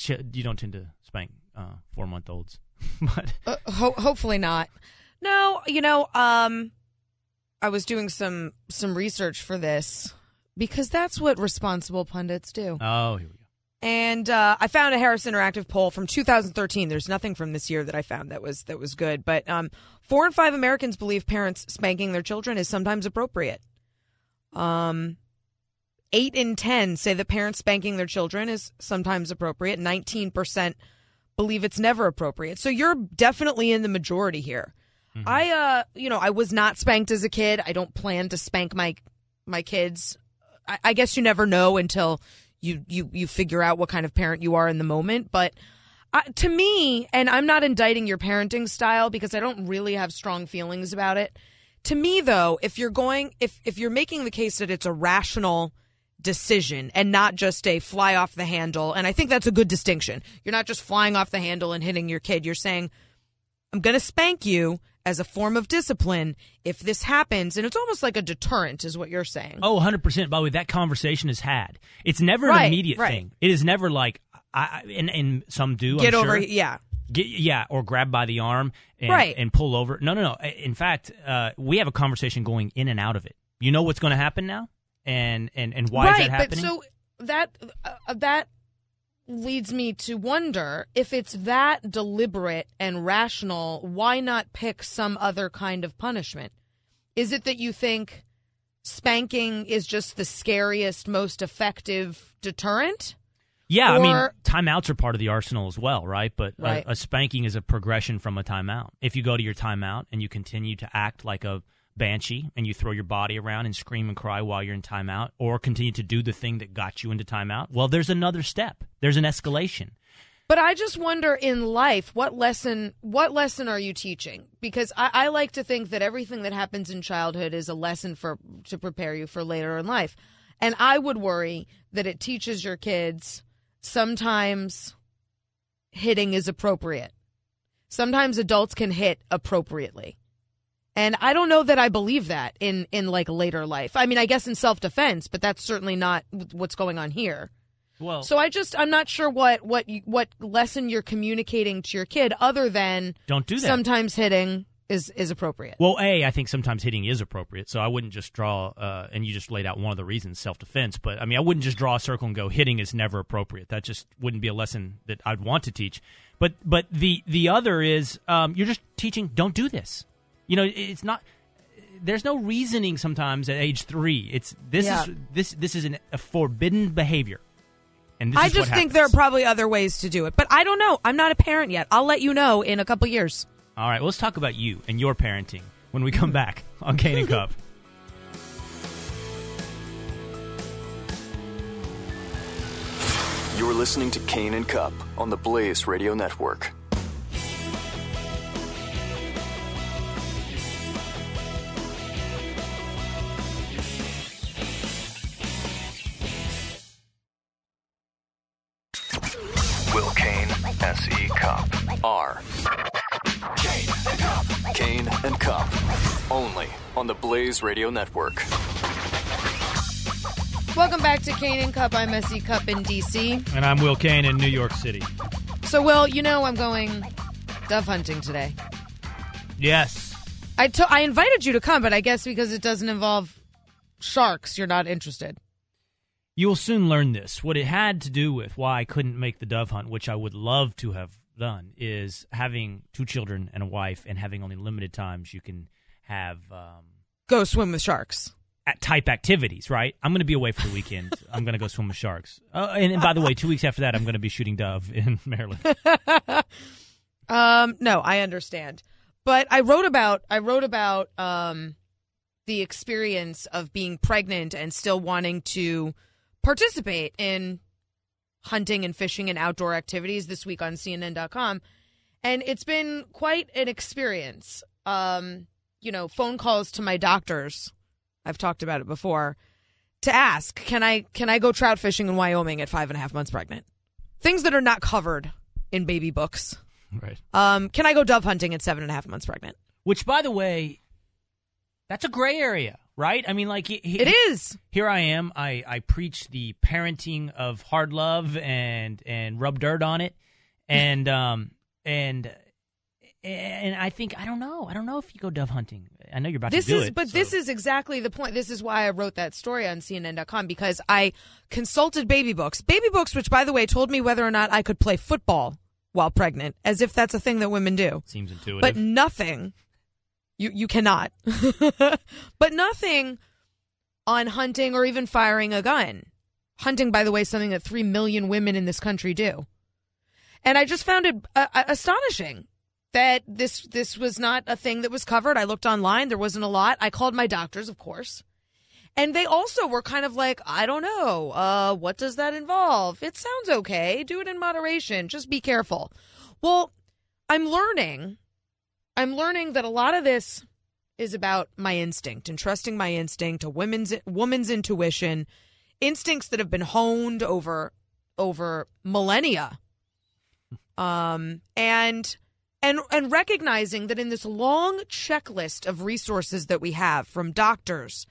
You don't tend to spank uh, four month olds, [laughs] but Uh, ho- hopefully not. No, you know, um, I was doing some some research for this because that's what responsible pundits do. oh, here we go. And uh, I found a Harris Interactive poll from 2013. There's nothing from this year that I found that was that was good, but um, four in five Americans believe parents spanking their children is sometimes appropriate. Um, eight in ten say that parents spanking their children is sometimes appropriate. Nineteen percent believe it's never appropriate. So you're definitely in the majority here. I uh you know, I was not spanked as a kid. I don't plan to spank my my kids. I, I guess you never know until you you you figure out what kind of parent you are in the moment, but uh, to me, and I'm not indicting your parenting style because I don't really have strong feelings about it. To me though, if you're going if if you're making the case that it's a rational decision and not just a fly off the handle, and I think that's a good distinction. You're not just flying off the handle and hitting your kid. You're saying, I'm going to spank you as a form of discipline if this happens. And it's almost like a deterrent, is what you're saying. Oh, 100%. By the way, that conversation is had. It's never an Right, immediate right. thing. It is never like, I, I- and, and some do. Get I'm over, sure. yeah. Get, yeah, or grab by the arm and, Right. and pull over. No, no, no. In fact, uh, we have a conversation going in and out of it. You know what's going to happen now? And, and, and why right, is that happening? But so that uh, that leads me to wonder if it's that deliberate and rational, why not pick some other kind of punishment? Is it that you think spanking is just the scariest, most effective deterrent? Yeah, I mean, timeouts are part of the arsenal as well, right? But a- A, spanking is a progression from a timeout. If you go to your timeout and you continue to act like a banshee and you throw your body around and scream and cry while you're in timeout, or continue to do the thing that got you into timeout, well, there's another step. There's an escalation. But I just wonder in life, what lesson what lesson are you teaching? Because I, I like to think that everything that happens in childhood is a lesson for to prepare you for later in life. And I would worry that it teaches your kids sometimes hitting is appropriate. Sometimes adults can hit appropriately. And I don't know that I believe that in in like later life. I mean, I guess in self-defense, but that's certainly not what's going on here. Well, So I just I'm not sure what what you, what lesson you're communicating to your kid other than don't do that. sometimes hitting is is appropriate. Well, a, I think sometimes hitting is appropriate, so I wouldn't just draw. Uh, and you just laid out one of the reasons, self defense. But I mean, I wouldn't just draw a circle and go hitting is never appropriate. That just wouldn't be a lesson that I'd want to teach. But but the the other is um, you're just teaching. Don't do this. You know, it's not. There's no reasoning sometimes at age three. It's this Yeah. is this this is an, a forbidden behavior. And this I is what just think there are probably other ways to do it, but I don't know. I'm not a parent yet. I'll let you know in a couple years. All right, well, let's talk about you and your parenting when we come back [laughs] on Cain and Cupp. You're listening to Cain and Cupp on the Blaze Radio Network. Will Cain, S.E. Cupp, R. Cain and Cupp, only on the Blaze Radio Network. Welcome back to Cain and Cupp. I'm S.E. Cupp in DC. And I'm Will Cain in New York City. So, Will, you know I'm going dove hunting today. Yes. I to- I invited you to come, but I guess because it doesn't involve sharks, you're not interested. You will soon learn this. What it had to do with why I couldn't make the dove hunt, which I would love to have done, is having two children and a wife and having only limited times you can have um, Go swim with sharks. at type activities, right? I'm going to be away for the weekend. [laughs] I'm going to go swim with sharks. Uh, and, and by the way, two weeks after that, I'm going to be shooting dove [laughs] in Maryland. [laughs] Um, no, I understand. But I wrote about I wrote about um the experience of being pregnant and still wanting to participate in hunting and fishing and outdoor activities this week on CNN.com. And it's been quite an experience. Um, you know, phone calls to my doctors. I've talked about it before. To ask, can I can I go trout fishing in Wyoming at five and a half months pregnant? Things that are not covered in baby books. right. Um, can I go dove hunting at seven and a half months pregnant? Which, by the way, that's a gray area, right? I mean, like he, he- It is. Here I am. I I preach the parenting of hard love and and rub dirt on it, [laughs] and um and and I think I don't know. I don't know if you go dove hunting. I know you're about This to do is, it, but so- this is exactly the point. This is why I wrote that story on CNN.com because I consulted baby books. Baby books, which by the way told me whether or not I could play football while pregnant, as if that's a thing that women do. seems intuitive. But nothing. You you cannot. [laughs] but nothing on hunting or even firing a gun. Hunting, by the way, is something that three million women in this country do. And I just found it uh, uh, astonishing that this this was not a thing that was covered. I looked online; there wasn't a lot. I called my doctors, of course, and they also were kind of like, "I don't know, uh, what does that involve? It sounds okay. Do it in moderation. Just be careful." Well, I'm learning. I'm learning that a lot of this is about my instinct and trusting my instinct, a women's woman's intuition, instincts that have been honed over over millennia. Um and and and recognizing that in this long checklist of resources that we have from doctors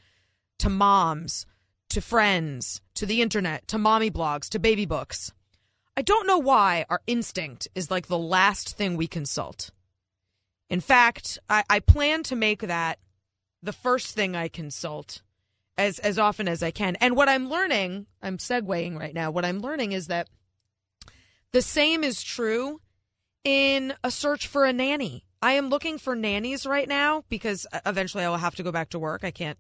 to moms to friends to the internet to mommy blogs to baby books I don't know why our instinct is like the last thing we consult. In fact, I, I plan to make that the first thing I consult as as often as I can. And what I'm learning, I'm segueing right now. What I'm learning is that The same is true in a search for a nanny. I am looking for nannies right now because eventually I will have to go back to work. I can't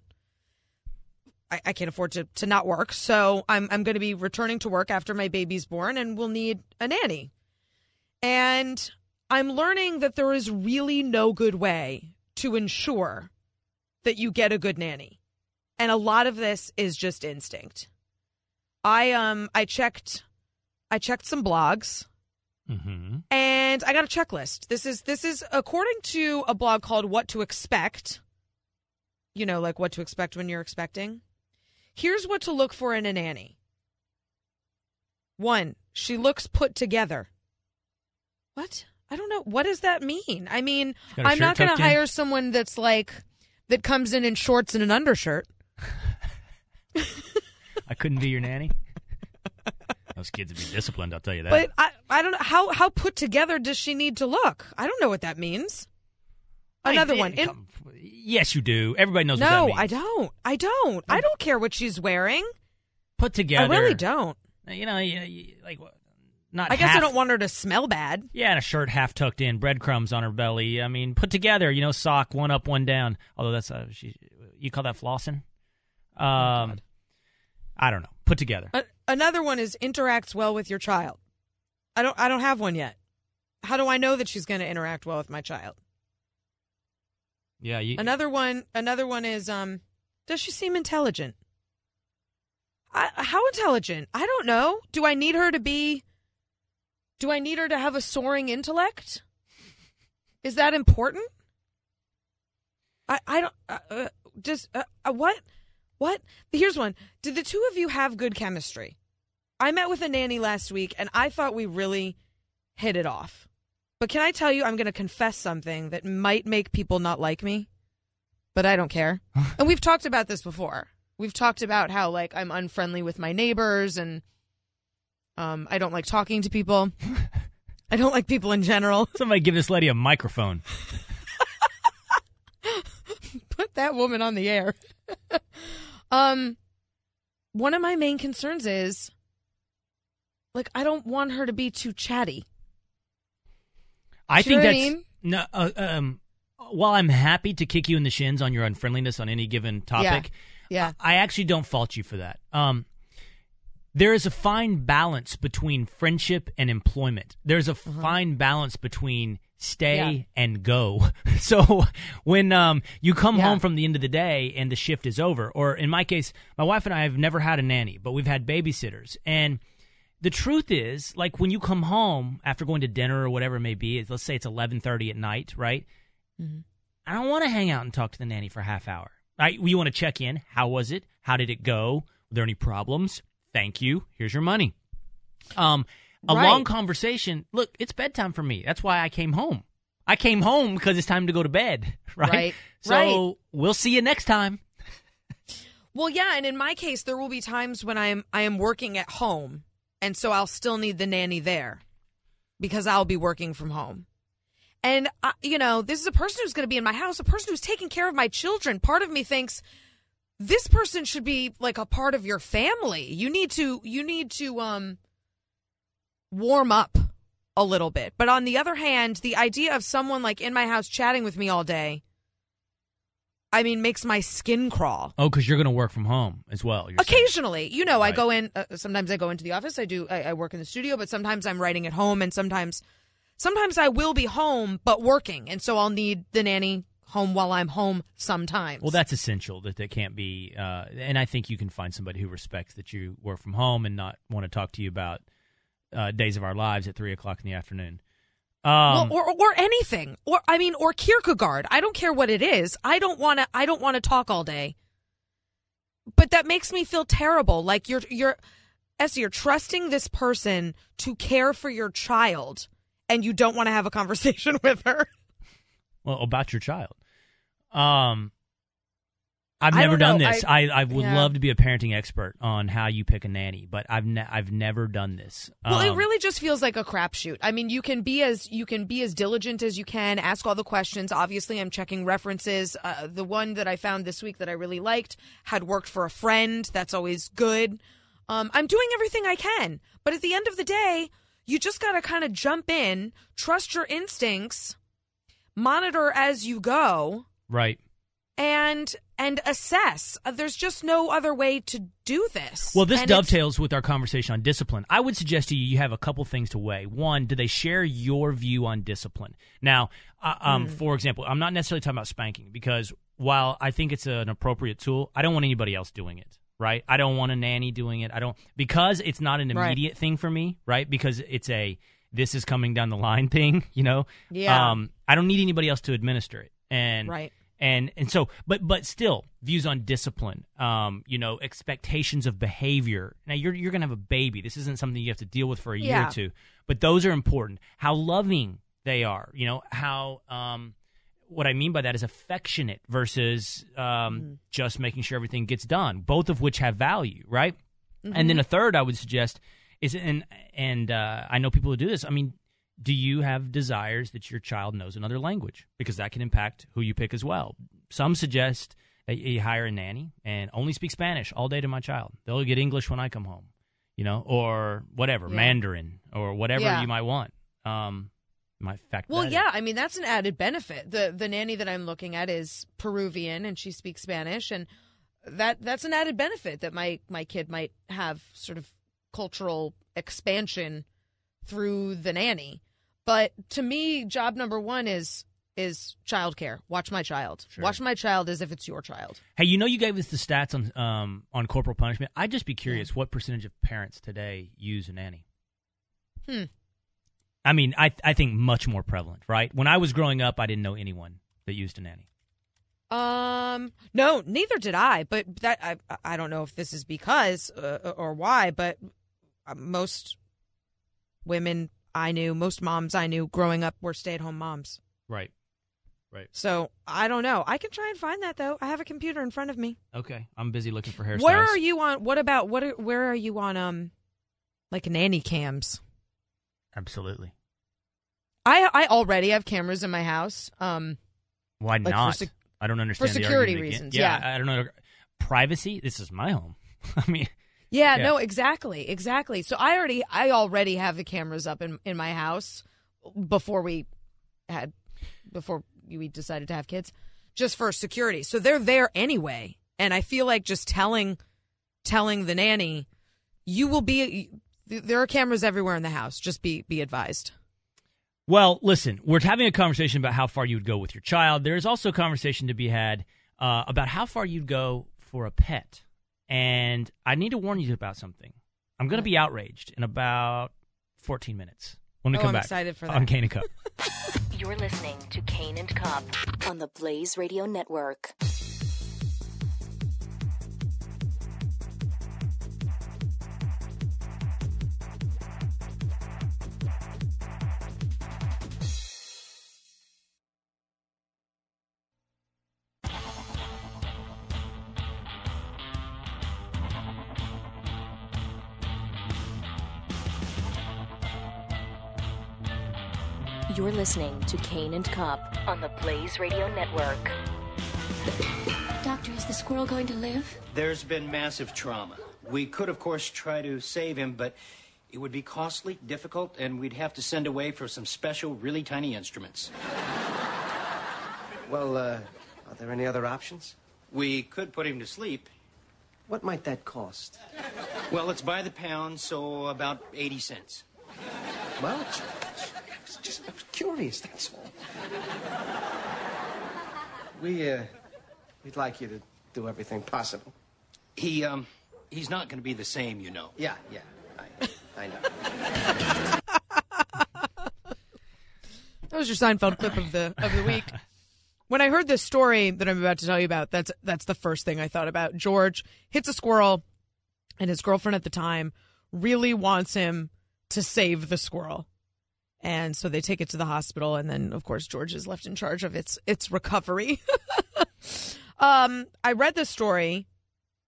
I, I can't afford to, to not work. So I'm I'm gonna be returning to work after my baby's born and we'll need a nanny. And I'm learning that there is really no good way to ensure that you get a good nanny. And a lot of this is just instinct. I um I checked I checked some blogs Mm-hmm. and I got a checklist. This is this is according to a blog called What to Expect. You know, like what to expect when you're expecting. Here's what to look for in a nanny. One, she looks put together. What? I don't know. What does that mean? I mean, I'm not going to hire someone that's like that comes in in shorts and an undershirt. [laughs] I couldn't be your nanny. Those kids would be disciplined. I'll tell you that. But I, I don't know how how put together does she need to look? I don't know what that means. Another one. In- yes, you do. Everybody knows what that no, means. I don't. I don't. I don't care what she's wearing. Put together. I really don't. You know, you, you, like what- not. I guess I don't want her to smell bad. Yeah, and a shirt half tucked in, breadcrumbs on her belly. I mean, put together. You know, sock one up, one down. Although that's uh, she, you call that flossing? Oh, Um, I don't know. Put together. A- another one is interacts well with your child. I don't. I don't have one yet. How do I know that she's going to interact well with my child? Yeah, you. Another one. Another one is um. Does she seem intelligent? I, how intelligent? I don't know. Do I need her to be? Do I need her to have a soaring intellect? Is that important? I I don't. Uh, uh, just uh, uh, what? What? Here's one. Did the two of you have good chemistry? I met with a nanny last week, and I thought we really hit it off. But can I tell you, I'm going to confess something that might make people not like me, but I don't care. [laughs] and we've talked about this before. We've talked about how like I'm unfriendly with my neighbors, and um, I don't like talking to people. I don't like people in general. [laughs] Somebody give this lady a microphone. Put that woman on the air. [laughs] um, one of my main concerns is like I don't want her to be too chatty. I Do think I that's mean? no. Uh, um, while I'm happy to kick you in the shins on your unfriendliness on any given topic, Yeah. I actually don't fault you for that. Um, there is a fine balance between friendship and employment. There's a fine balance between stay Mm-hmm. Yeah. and go. [laughs] So when um, you come Yeah. home from the end of the day and the shift is over, or in my case, my wife and I have never had a nanny, but we've had babysitters. And the truth is, like when you come home after going to dinner or whatever it may be, let's say it's eleven thirty at night, right? I don't want to hang out and talk to the nanny for a half hour. Right? You want to check in. How was it? How did it go? Were there any problems? Thank you. Here's your money. Um, a Right. long conversation. Look, it's bedtime for me. That's why I came home. I came home because it's time to go to bed. [laughs] Right. Right. So Right. we'll see you next time. Well, yeah, and in my case, there will be times when I am I am working at home, and so I'll still need the nanny there because I'll be working from home. And I, you know, this is a person who's going to be in my house, a person who's taking care of my children. Part of me thinks this person should be like a part of your family. You need to you need to um warm up a little bit. But on the other hand, the idea of someone like in my house chatting with me all day I mean makes my skin crawl. Oh, because you're going to work from home as well. you're saying. Occasionally, you know, I go in. Uh, sometimes I go into the office. I do. I, I work in the studio, but sometimes I'm writing at home, and sometimes, sometimes I will be home but working, and so I'll need the nanny home while I'm home. Sometimes. Well, that's essential that that can't be. Uh, and I think you can find somebody who respects that you work from home and not want to talk to you about uh, days of our lives at three o'clock in the afternoon. Um, well, or or anything, or I mean, or Kierkegaard. I don't care what it is. I don't want to. I don't want to talk all day. But that makes me feel terrible. Like you're you're, S.E., you're trusting this person to care for your child, and you don't want to have a conversation [laughs] with her. well, about your child. Um, I've I never done know. this. I- I, I, would yeah. love to be a parenting expert on how you pick a nanny, but I've ne- I've never done this. Well, it Um, really just feels like a crapshoot. I mean, you can be as you can be as diligent as you can, ask all the questions. Obviously, I'm checking references. Uh, the one that I found this week that I really liked had worked for a friend. That's always good. Um, I'm doing everything I can, but at the end of the day, You just got to kind of jump in, trust your instincts, monitor as you go, Right. and and assess. Uh, There's just no other way to do this. Well, this And dovetails with our conversation on discipline. I would suggest to you you have a couple things to weigh. One, do they share your view on discipline? Now, uh, um, Hmm. for example, I'm not necessarily talking about spanking because while I think it's an appropriate tool, I don't want anybody else doing it. Right? I don't want a nanny doing it. I don't because it's not an Right. immediate thing for me. Right? Because it's a this is coming down the line [laughs] thing. You know. Yeah. Um, I don't need anybody else to administer it. And Right. And and so but but still views on discipline um you know expectations of behavior. Now you're you're gonna have a baby. This isn't something you have to deal with for a year Yeah. or two. But those are important. How loving they are you know how um what i mean by that is affectionate versus um just making sure everything gets done both of which have value right? And then a third i would suggest is and and uh, i know people who do this. I mean do you have desires that your child knows another language because that can impact who you pick as well some suggest that you hire a nanny and only speak spanish all day to my child they'll get english when i come home you know or whatever Yeah. mandarin or whatever Yeah. you might want um might factor Well, yeah, I mean that's an added benefit. The the nanny that I'm looking at is Peruvian and she speaks Spanish and that that's an added benefit that my my kid might have sort of cultural expansion through the nanny. But to me, job number 1 is is childcare. Watch my child. Sure. Watch my child as if it's your child. Hey, you know you gave us the stats on um, on corporal punishment. I'd just be curious what percentage of parents today use a nanny. Hmm. I mean, I I think much more prevalent, right? When I was growing up, I didn't know anyone that used a nanny. Um, no, neither did I. But that I I don't know if this is because uh, or why, but uh, most women I knew, most moms I knew growing up were stay at home moms. Right. Right. So I don't know. I can try and find that though. I have a computer in front of me. Okay. I'm busy looking for hairstyles. Where are you on? What about what? Are, where are you on? Um, like nanny cams. Absolutely. I I already have cameras in my house. Um, Why Like not? sec- I don't understand for security argument reasons, Yeah, yeah. I, I don't know. Privacy. This is my home. [laughs] I mean, Yeah, Yeah. no, exactly, exactly. So I already, I already have the cameras up in in my house before we had, before we decided to have kids, just for security. So they're there anyway, and I feel like just telling, telling the nanny, you will be. There are cameras everywhere in the house. Just be be advised. Well, listen, we're having a conversation about how far you would go with your child. There is also a conversation to be had uh, about how far you'd go for a pet. And I need to warn you about something. I'm going to be outraged in about 14 minutes when we Oh, come I'm back excited for on that. Cain and Cupp. You're listening to Cain and Cupp on the Blaze Radio Network. You're listening to Cain and Cupp on the Blaze Radio Network. Doctor, is the squirrel going to live? There's been massive trauma. We could, of course, try to save him, but it would be costly, difficult, and we'd have to send away for some special, really tiny instruments. Well, uh, are there any other options? We could put him to sleep. What might that cost? Well, it's by the pound, so about 80 cents. Well, it's it's just I was curious, that's all. We, uh, we'd like you to do everything possible. He, um, he's not going to be the same, you know. Yeah, yeah, I, I know. That was your Seinfeld clip of the of the week. When I heard this story that I'm about to tell you about, that's that's the first thing I thought about. George hits a squirrel, and his girlfriend at the time really wants him to save the squirrel, and so they take it to the hospital, and then of course George is left in charge of its its recovery. [laughs] um, I read this story.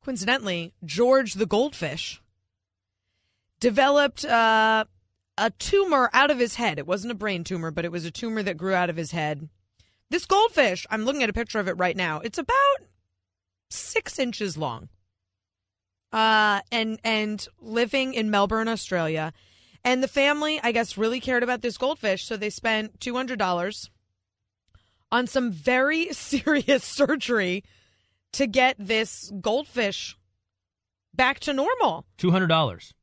Coincidentally, George the goldfish developed uh, a tumor out of his head. It wasn't a brain tumor, but it was a tumor that grew out of his head. This goldfish, I'm looking at a picture of it right now. It's about six inches long, uh, and and living in Melbourne, Australia. And the family, I guess, really cared about this goldfish, so they spent two hundred dollars on some very [laughs] serious surgery to get this goldfish back to normal. Two hundred dollars.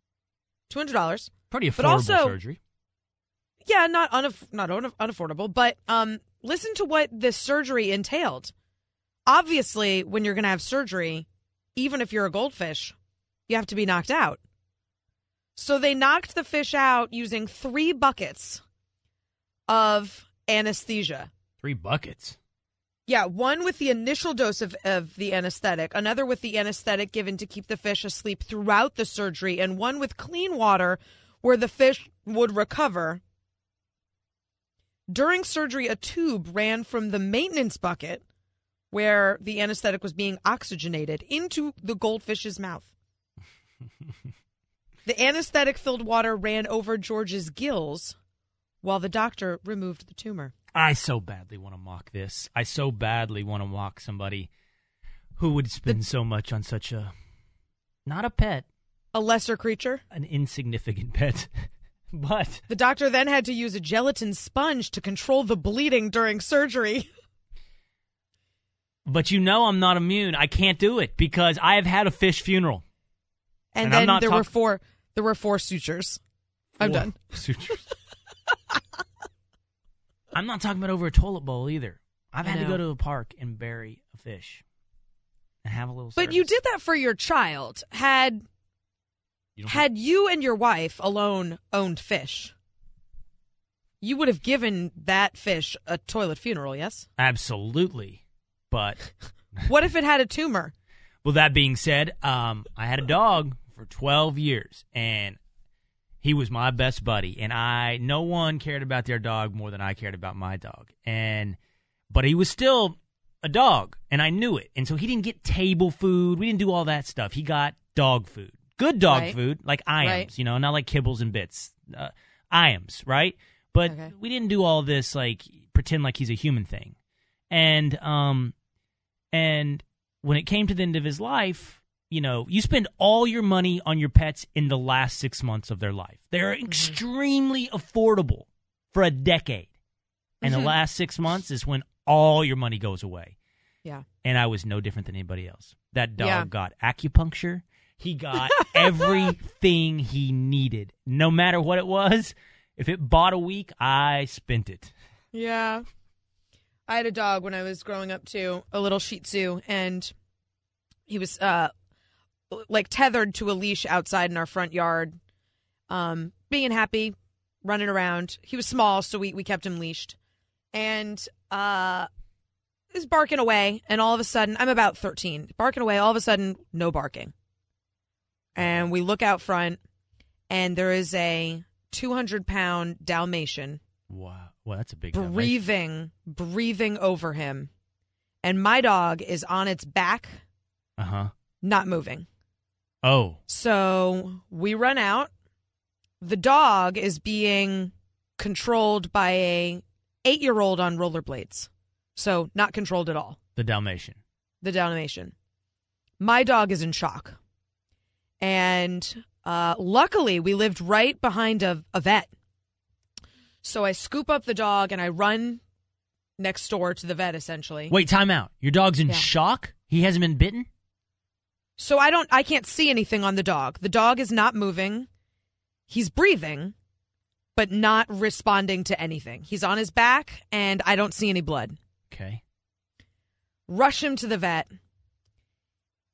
Two hundred dollars. Pretty affordable But also- surgery. Yeah, not unaff- not un- unaffordable, but um, listen to what this surgery entailed. Obviously, when you're going to have surgery, even if you're a goldfish, you have to be knocked out. So they knocked the fish out using three buckets of anesthesia. Three buckets. Yeah, one with the initial dose of, of the anesthetic, another with the anesthetic given to keep the fish asleep throughout the surgery, and one with clean water where the fish would recover. During surgery, a tube ran from the maintenance bucket where the anesthetic was being oxygenated into the goldfish's mouth. [laughs] the anesthetic filled water ran over George's gills while the doctor removed the tumor. I so badly want to mock this. I so badly want to mock somebody who would spend so much on such a not a pet, A lesser creature? an insignificant pet. [laughs] but The doctor then had to use a gelatin sponge to control the bleeding during surgery. [laughs] but you know I'm not immune. I can't do it because I have had a fish funeral. And, And then there talk- were four there were four sutures. I'm Four done. [laughs] Sutures. [laughs] I'm not talking about over a toilet bowl either. I've I had to go to a park and bury a fish and have a little. But you service. did that for your child. Had had you and your wife alone owned fish, you would have given that fish a toilet funeral, yes? absolutely. But [laughs] What if it had a tumor? well, that being said, um, I had a dog for 12 years and he was my best buddy and I no one cared about their dog more than I cared about my dog. And but he was still a dog and I knew it. And so he didn't get table food. We didn't do all that stuff. He got dog food. Good dog Right. food, like Iams, Right. you know, not like kibbles and bits. Uh, Iams, right? But Okay. we didn't do all this like pretend like he's a human thing. And um and when it came to the end of his life, you know, you spend all your money on your pets in the last six months of their life. They're extremely affordable for a decade. And Mhm. the last six months is when all your money goes away. Yeah. And I was no different than anybody else. That dog Yeah. got acupuncture. He got [laughs] everything he needed, no matter what it was. If it bought a week, I spent it. Yeah. I had a dog when I was growing up too, a little Shih Tzu, and he was uh like tethered to a leash outside in our front yard, um, being happy, running around. He was small, so we, we kept him leashed. And uh is barking away, and all of a sudden I'm about thirteen. Barking away, all of a sudden, no barking. And we look out front and there is a two hundred pound Dalmatian Wow. Well, that's a big Dalmatian. breathing, breathing over him. And my dog is on its back, Uh huh. not moving. Oh. So we run out. The dog is being controlled by a eight year old on rollerblades. So not controlled at all. The Dalmatian. The Dalmatian. My dog is in shock. And uh, luckily, we lived right behind a, a vet. So I scoop up the dog and I run next door to the vet, essentially. Wait, time out. Your dog's in Yeah. shock? He hasn't been bitten? So I don't I can't see anything on the dog. The dog is not moving. He's breathing, but not responding to anything. He's on his back and I don't see any blood. Okay. Rush him to the vet.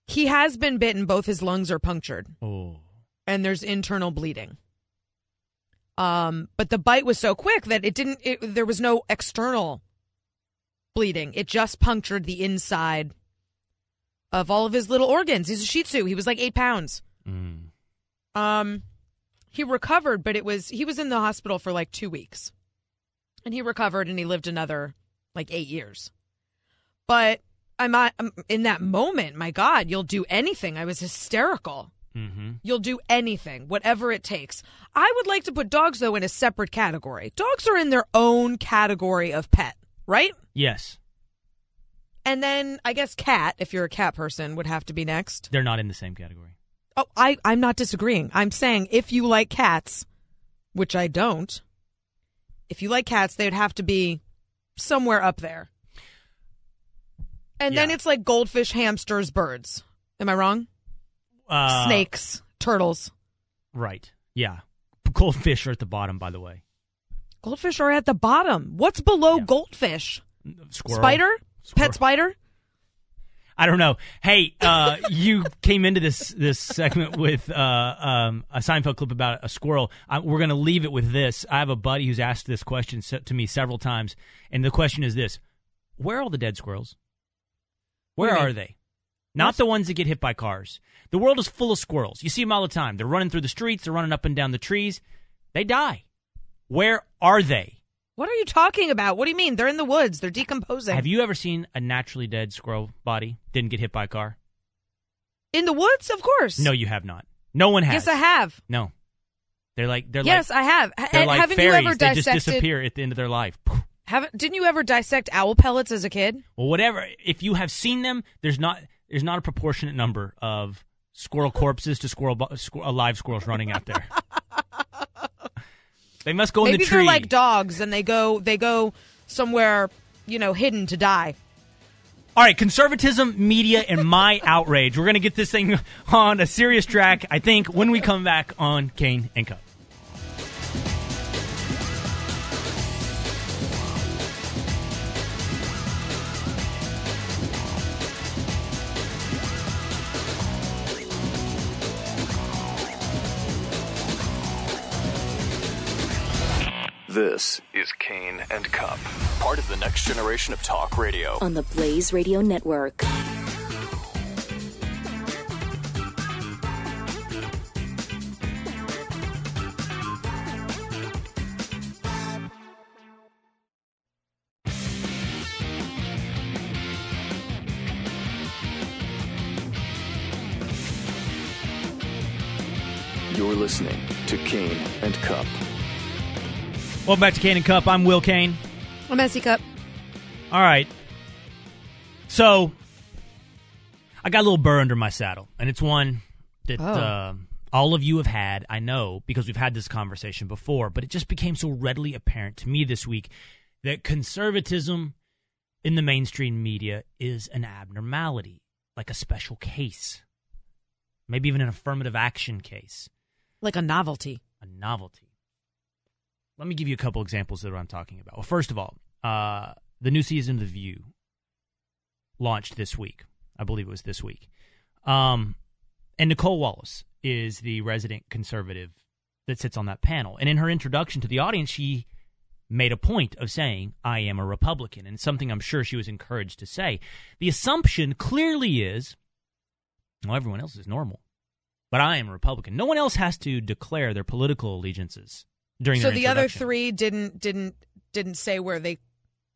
He has been bitten, both his lungs are punctured Oh. and there's internal bleeding. Um but the bite was so quick that it didn't it, there was no external bleeding. It just punctured the inside of all of his little organs. He's a Shih Tzu. He was like 8 pounds. Mm. Um, he recovered, but it was he was in the hospital for like two weeks, and he recovered, and he lived another like eight years. But I'm, I'm in that moment. My God, you'll do anything. I was hysterical. Mm-hmm. You'll do anything, whatever it takes. I would like to put dogs though in a separate category. Dogs are in their own category of pet, right? Yes. And then I guess cat, if you're a cat person, would have to be next. They're not in the same category. Oh, I, I'm not disagreeing. I'm saying if you like cats, which I don't, if you like cats, they'd have to be somewhere up there. And then it's like goldfish, hamsters, birds. Am I wrong? Uh, Snakes, turtles. Right. Yeah. Goldfish are at the bottom, by the way. Goldfish are at the bottom. What's below goldfish? Squirrel. Spider? Pet spider? I don't know. Hey, uh, you came into this this segment with uh, um, a Seinfeld clip about a squirrel. I, we're going to leave it with this. I have a buddy who's asked this question to me several times, and the question is this: Where are all the dead squirrels? Where What do you are mean? they? Not the ones that get hit by cars. The world is full of squirrels. You see them all the time. They're running through the streets. They're running up and down the trees. They die. Where are they? What are you talking about? What do you mean? They're in the woods. They're decomposing. Have you ever seen a naturally dead squirrel body didn't get hit by a car? in the woods? Of course. No, you have not. No one has. Yes, I have. No, they're like they're yes, like I have. they're and like haven't fairies. you ever dissected? they just disappear at the end of their life. Haven't? Didn't you ever dissect owl pellets as a kid? Well, whatever. If you have seen them, there's not there's not a proportionate number of squirrel corpses to squirrel bo- squir- alive uh, squirrels running out there. [laughs] they must go Maybe in the tree. Maybe they're like dogs, and they go they go somewhere you know hidden to die. All right, conservatism, media, and my [laughs] outrage. We're going to get this thing [laughs] on a serious track, I think, when we come back on Cain and Cupp. This is Cain and Cupp, part of the next generation of talk radio. On the Blaze Radio Network. You're listening to Cain and Cupp. Welcome back to Cain and Cupp. I'm Will Cain. A S.E. Cupp. All right. So, I got a little burr under my saddle, and it's one that Oh. uh, all of you have had, I know, because we've had this conversation before, but it just became so readily apparent to me this week that conservatism in the mainstream media is an abnormality, like a special case, maybe even an affirmative action case, Like a novelty. a novelty. Let me give you a couple examples of what I'm talking about. Well, first of all, uh, the new season of The View launched this week. I believe it was this week. Um, and Nicolle Wallace is the resident conservative that sits on that panel. And in her introduction to the audience, she made a point of saying, I am a Republican, and something I'm sure she was encouraged to say. The assumption clearly is, well, everyone else is normal, but I am a Republican. No one else has to declare their political allegiances during So the other three didn't didn't didn't say where they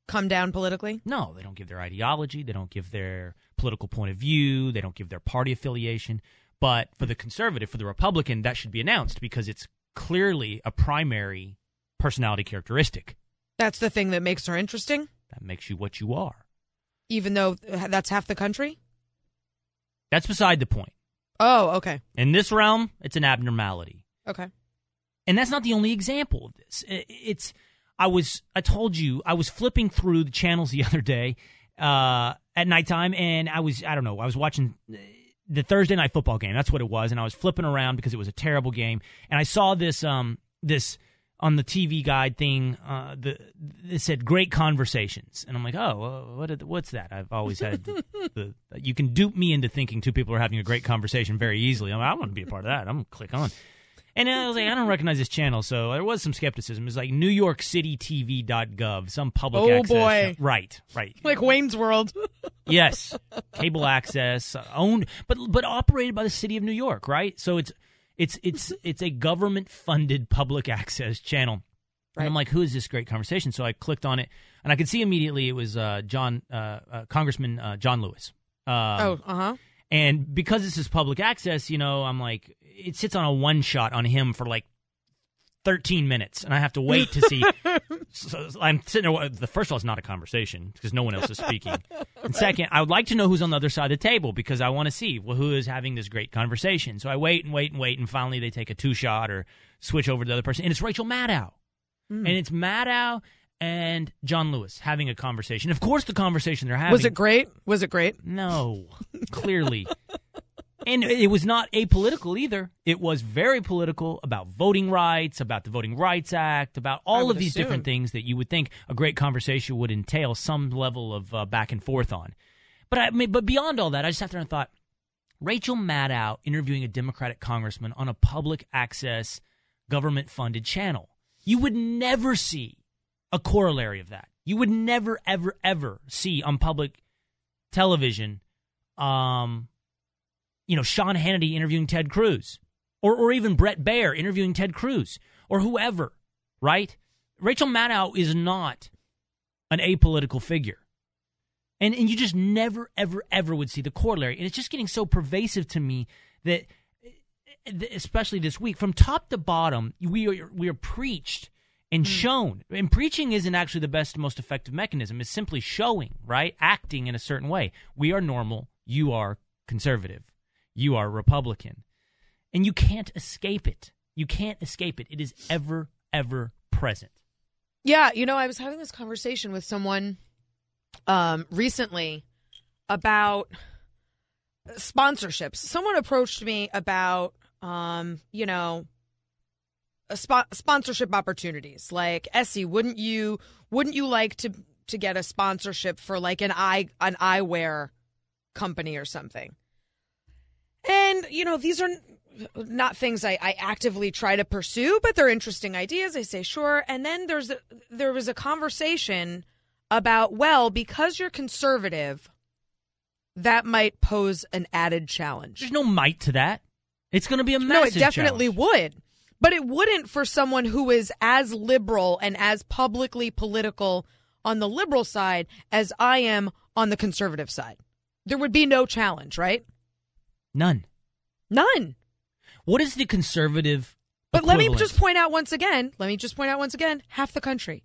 come down politically. No, they don't give their ideology. They don't give their political point of view. They don't give their party affiliation. But for the conservative, for the Republican, that should be announced because it's clearly a primary personality characteristic That's the thing that makes her interesting, that makes you what you are. even though that's half the country. That's beside the point. Oh, okay, In this realm, it's an abnormality. okay. And that's not the only example of this. I- It's I was I told you I was flipping through the channels the [laughs] other day uh, at nighttime, and I was I don't know I was watching uh, the Thursday night football game. That's what it was, and I was flipping around because it was a terrible game, and I saw this um this on the TV guide thing. Uh, the it said great conversations, and I'm like, oh, what what's that? I've always had the, [laughs] the you can dupe me into thinking two people are having a great conversation very easily. I'm like, I want to be a part of that. I'm gonna click on. And I was like, I don't recognize this channel, so there was some skepticism. It's like New York City TV.gov, some public Oh, access. boy. Right, right. Like Wayne's World. [laughs] Yes, cable access, owned, but but operated by the city of New York, right? So it's it's it's it's a government funded public access channel. And I'm like, who is this great conversation? So I clicked on it, and I could see immediately it was uh, John uh, uh, Congressman uh, John Lewis. Um, oh, uh huh. And because this is public access, you know, I'm like, it sits on a one shot on him for like 13 minutes, and I have to wait to see. [laughs] so I'm sitting there. The first of all, it's not a conversation because no one else is speaking. [laughs] And second, I would like to know who's on the other side of the table because I want to see well who is having this great conversation. So I wait and wait and wait, and finally they take a two shot or switch over to the other person, and it's Rachel Maddow, Hmm. and it's Maddow and John Lewis having a conversation. Of course, the conversation they're having Was it great? Was it great? no, clearly. And it was not apolitical either. It was very political about voting rights, about the Voting Rights Act, about all of these different things that you would think a great conversation would entail some level of uh, back and forth on. But I mean, but beyond all that, I just sat there and thought, Rachel Maddow interviewing a Democratic congressman on a public access government funded channel. You would never see a corollary of that. You would never, ever, ever see on public television, um, you know, Sean Hannity interviewing Ted Cruz, or or even Bret Baier interviewing Ted Cruz, or whoever, right? Rachel Maddow is not an apolitical figure. And and you just never, ever, ever would see the corollary. And it's just getting so pervasive to me that especially this week, from top to bottom, we are we are preached and shown. And preaching isn't actually the best, most effective mechanism. It's simply showing, right? Acting in a certain way. We are normal. You are conservative. You are Republican, and you can't escape it. You can't escape it. It is ever, ever present. Yeah, you know, I was having this conversation with someone um, recently about sponsorships. Someone approached me about, um, you know, sponsorship opportunities. Like, S.E., wouldn't you wouldn't you like to to get a sponsorship for like an eye an eyewear company or something? And you know, these are not things I, I actively try to pursue, but they're interesting ideas. I say sure, and then there's a, there was a conversation about well, because you're conservative, that might pose an added challenge. There's no might to that. It's going to be a No, it definitely challenge. would. But it wouldn't for someone who is as liberal and as publicly political on the liberal side as I am on the conservative side. There would be no challenge, right? None. None. What is the conservative? But let me just point out once again, let me just point out once again, half the country.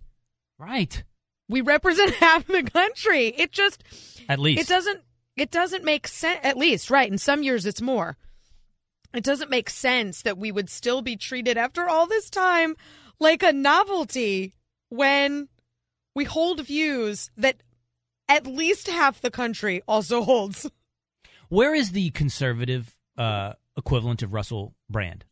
Right. We represent [laughs] half the country. It just At least. it doesn't it doesn't make sense at least, right? In some years it's more. It doesn't make sense that we would still be treated after all this time like a novelty when we hold views that at least half the country also holds. Where is the conservative uh, equivalent of Russell Brand?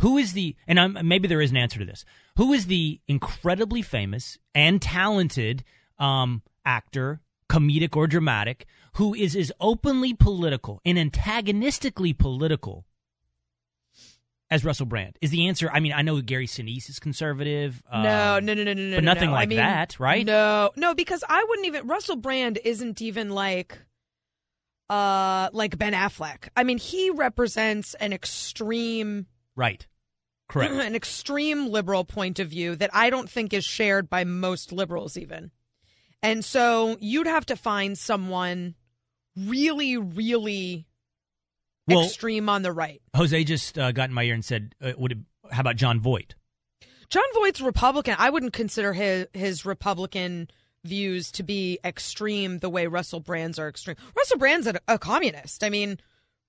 Who is the and I'm, maybe there is an answer to this. Who is the incredibly famous and talented um, actor, comedic or dramatic, who is as openly political and antagonistically political as Russell Brand? Is the answer? I mean, I know Gary Sinise is conservative. no, um, no, no, no, no, no. but no, nothing no. I like mean, that, right? No, no, because I wouldn't even. Russell Brand isn't even like, uh, like Ben Affleck. I mean, he represents an extreme, Right. Correct. [clears throat] an extreme liberal point of view that I don't think is shared by most liberals, even. And so you'd have to find someone really, really Well- extreme on the right. Jose just uh, got in my ear and said, uh, "Would it, how about Jon Voight?" Jon Voight's Republican. I wouldn't consider his his Republican views to be extreme the way Russell Brand's are extreme. Russell Brand's a, a communist. I mean,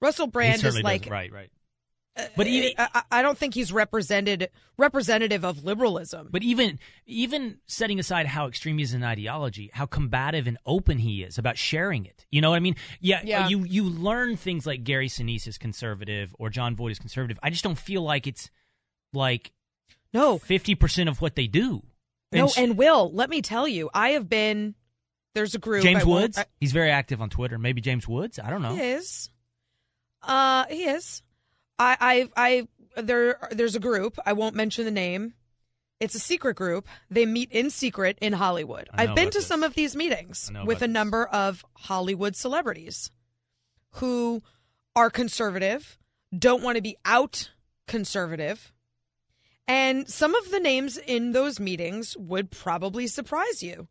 Russell Brand is like, does. right, right. But even I, I- don't think he's represented representative of liberalism. But even even setting aside how extreme he is in ideology, how combative and open he is about sharing it. You know what I mean? Yeah, Yeah. you you learn things like Gary Sinise is conservative or Jon Voight is conservative. I just don't feel like it's like no fifty percent of what they do. no, s- and Will, let me tell you, I have been. There's a group. James I Woods, I- he's very active on Twitter. Maybe James Woods. I don't know. He is. Uh, he is. I, I, I, there, there's a group. I won't mention the name. It's a secret group. They meet in secret in Hollywood. I've been to this. some of these meetings with a number of Hollywood celebrities who are conservative, don't want to be out conservative. And some of the names in those meetings would probably surprise you.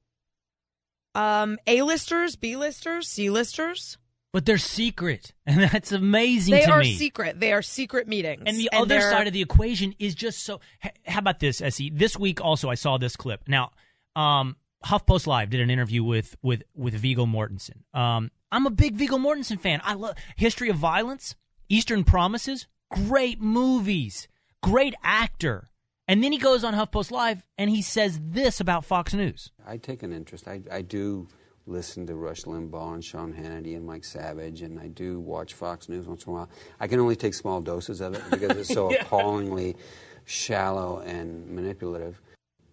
Um, A-listers, B-listers, C-listers But they're secret, [laughs] and that's amazing They to are me. secret. They are secret meetings. And the other they're- side of the equation is just so. How about this, S.E.? This week also, I saw this clip. Now, um, HuffPost Live did an interview with with with Viggo Mortensen. Um, I'm a big Viggo Mortensen fan. I love History of Violence, Eastern Promises, great movies, great actor. And then he goes on HuffPost Live and he says this about Fox News. I take an interest. I, I do listen to Rush Limbaugh and Sean Hannity and Mike Savage, and I do watch Fox News once in a while. I can only take small doses of it because it's so [laughs] Yeah. appallingly shallow and manipulative.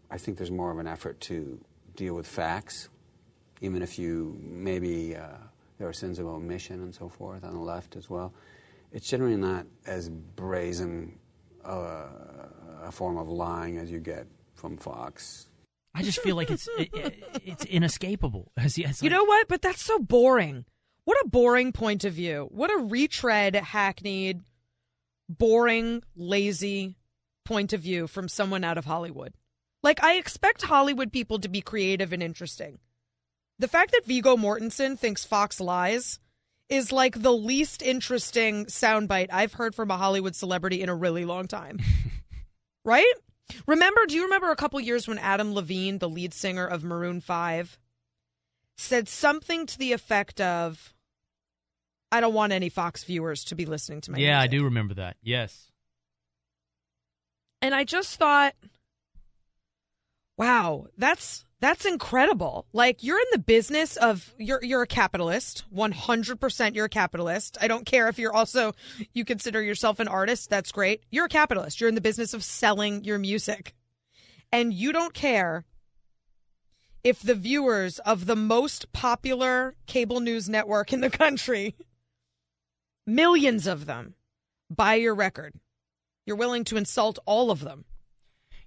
I think there's more of an effort to deal with facts, even if you maybe uh, there are sins of omission and so forth on the left as well. It's generally not as brazen uh, a form of lying as you get from Fox. I just feel like it's it, it- it's inescapable. [laughs] He- as You know what? But that's so boring. What a boring point of view. What a retread, hackneyed, boring, lazy point of view from someone out of Hollywood. Like, I expect Hollywood people to be creative and interesting. The fact that Viggo Mortensen thinks Fox lies is like the least interesting soundbite I've heard from a Hollywood celebrity in a really long time. [laughs] right? Remember, do you remember a couple years when Adam Levine, the lead singer of Maroon 5, said something to the effect of, I don't want any Fox viewers to be listening to my yeah, I do remember that. Yes. And I just thought, wow, that's that's incredible. Like you're in the business of you're you're a capitalist, 100% you're a capitalist. I don't care if you're also you consider yourself an artist, that's great. You're a capitalist. You're in the business of selling your music. And you don't care if the viewers of the most popular cable news network in the country, millions of them, buy your record. You're willing to insult all of them.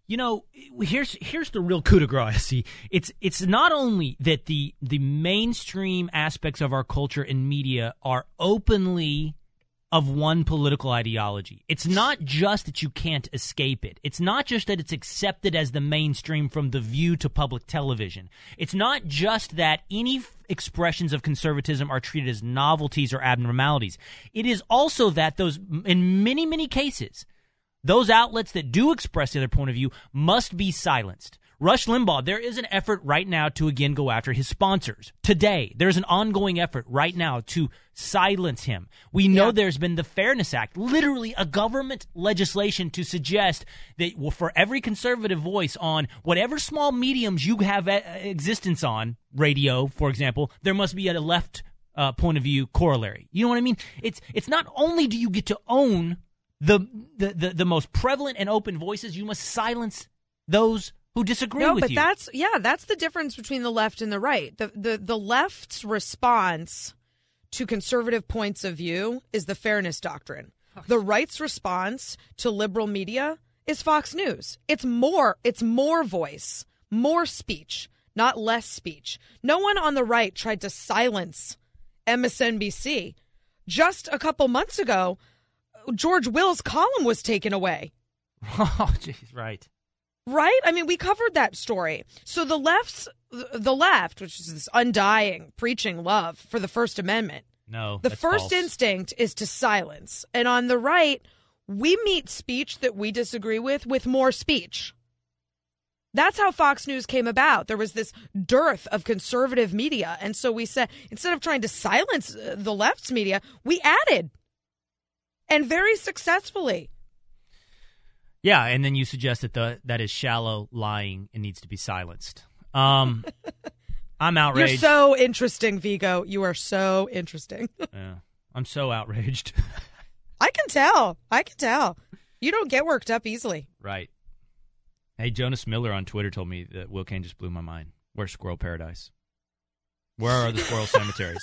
You know, here's here's the real coup de grace. [laughs] See, it's it's not only that the the mainstream aspects of our culture and media are openly of one political ideology. It's not just that you can't escape it. It's not just that it's accepted as the mainstream from the view to public television. It's not just that any f- expressions of conservatism are treated as novelties or abnormalities. It is also that those in many many cases those outlets that do express the other point of view must be silenced. Rush Limbaugh, there is an effort right now to again go after his sponsors. Today, there's an ongoing effort right now to silence him. We know there's been the Fairness Act, literally a government legislation to suggest that well, for every conservative voice on whatever small mediums you have existence on, radio, for example, there must be a left uh, point of view corollary. You know what I mean? It's it's not only do you get to own the, the the the most prevalent and open voices, you must silence those who disagree no, with but you. that's yeah, that's the difference between the left and the right. The the the left's response to conservative points of view is the fairness doctrine. The right's response to liberal media is Fox News. It's more it's more voice, more speech, not less speech. No one on the right tried to silence MSNBC. Just a couple months ago, George Will's column was taken away. [laughs] oh, jeez, right. Right? I mean, we covered that story. So the left's the left, which is this undying preaching love for the First Amendment, No, the first false. instinct is to silence. And on the right, we meet speech that we disagree with with more speech. That's how Fox News came about. There was this dearth of conservative media. And so we said, instead of trying to silence uh, the left's media, we added. And very successfully. Yeah, and then you suggest that the that is shallow lying and needs to be silenced. Um, [laughs] I'm outraged. You're so interesting, Viggo. You are so interesting. [laughs] yeah, I'm so outraged. [laughs] I can tell. I can tell. You don't get worked up easily. right. Hey, Jonas Miller on Twitter told me that Will Cain just blew my mind. Where's Squirrel Paradise? Where are the squirrel cemeteries?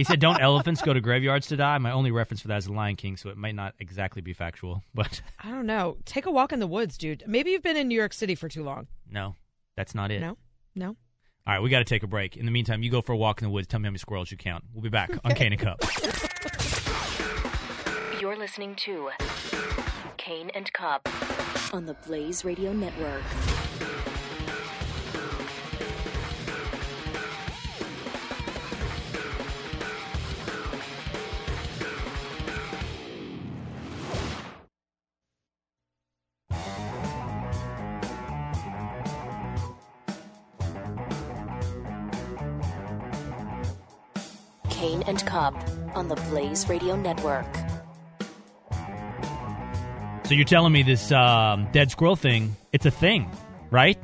He said, "Don't elephants go to graveyards to die?" My only reference for that is The Lion King, so it might not exactly be factual, [laughs] but I don't know. Take a walk in the woods, dude. Maybe you've been in New York City for too long. no, that's not it. No, no. All right, we got to take a break. In the meantime, you go for a walk in the woods. Tell me how many squirrels you count. We'll be back on [laughs] Cain and Cupp. You're listening to Cain and Cupp on the Blaze Radio Network. Cain and Cupp on the Blaze Radio Network. So you're telling me this um, dead squirrel thing? It's a thing, right?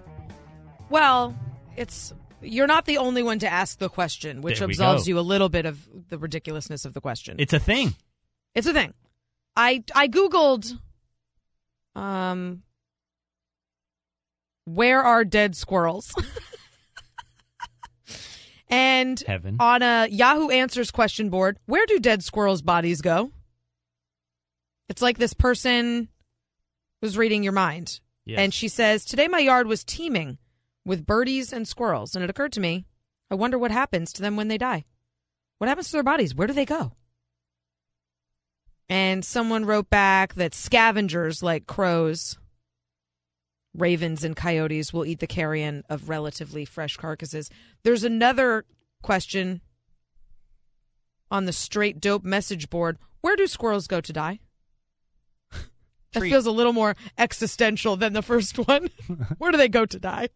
Well, it's you're not the only one to ask the question, which absolves go. you a little bit of the ridiculousness of the question. It's a thing. It's a thing. I I googled um where are dead squirrels? [laughs] and Heaven. on a Yahoo Answers question board, where do dead squirrels' bodies go? It's like this person was reading your mind. Yes. And she says, Today my yard was teeming with birdies and squirrels. And it occurred to me, I wonder what happens to them when they die. What happens to their bodies? Where do they go? And someone wrote back that scavengers like crows, ravens, and coyotes will eat the carrion of relatively fresh carcasses. There's another question on the straight dope message board. Where do squirrels go to die? [laughs] that feels a little more existential than the first [laughs] one. [laughs] Where do they go to die?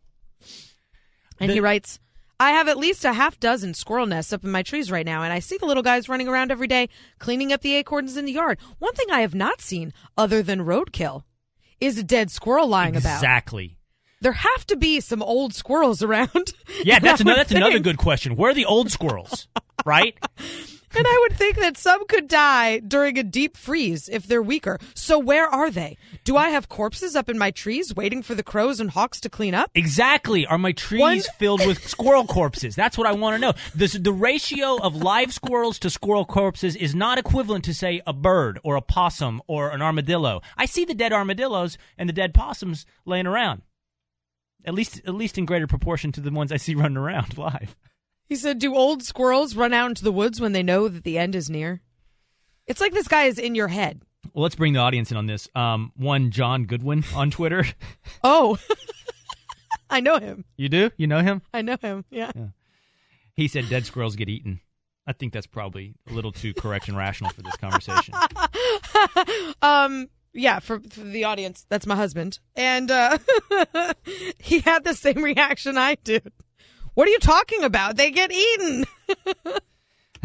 And he writes, I have at least a half dozen squirrel nests up in my trees right now, and I see the little guys running around every day cleaning up the acorns in the yard. One thing I have not seen, other than roadkill, is a dead squirrel lying about. Exactly. There have to be some old squirrels around. Yeah, [laughs] that's another that's another good question. Where are the old squirrels? right? [laughs] And I would think that some could die during a deep freeze if they're weaker. So where are they? Do I have corpses up in my trees waiting for the crows and hawks to clean up? Exactly. Are my trees One- filled with squirrel corpses? That's what I want to know. This, the ratio of live squirrels to squirrel corpses is not equivalent to, say, a bird or a possum or an armadillo. I see the dead armadillos and the dead possums laying around. At least, at least in greater proportion to the ones I see running around [laughs] live. He said, Do old squirrels run out into the woods when they know that the end is near? It's like this guy is in your head. Well, let's bring the audience in on this. Um, one John Goodwin on Twitter. [laughs] Oh, [laughs] I know him. you do? You know him? I know him. Yeah. He said dead squirrels get eaten. I think that's probably a little too correct and rational for this conversation. [laughs] um. Yeah, for, for the audience, that's my husband, and uh, he had the same reaction I did. What are you talking about? They get eaten. [laughs]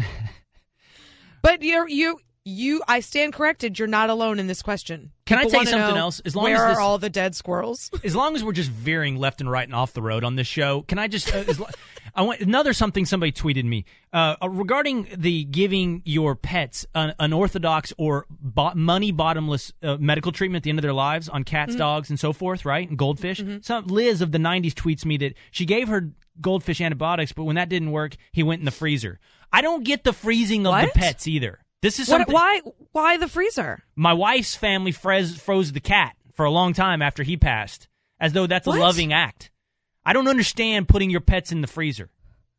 but you're you you. I stand corrected. You're not alone in this question. Can I tell you something else? As long where as are all the dead squirrels? [laughs] as long as we're just veering left and right and off the road on this show, can I just? Uh, as, lo- I want another something somebody tweeted me uh, uh, regarding the giving your pets an, an orthodox or bo- money bottomless uh, medical treatment at the end of their lives on cats, Mm-hmm. dogs, and so forth, right? And goldfish. Some Liz of the '90s tweets me that she gave her goldfish antibiotics, but when that didn't work, he went in the freezer. I don't get the freezing of What? the pets either. This is What, why? Why the freezer? My wife's family froze, froze the cat for a long time after he passed, as though that's What? a loving act. I don't understand putting your pets in the freezer.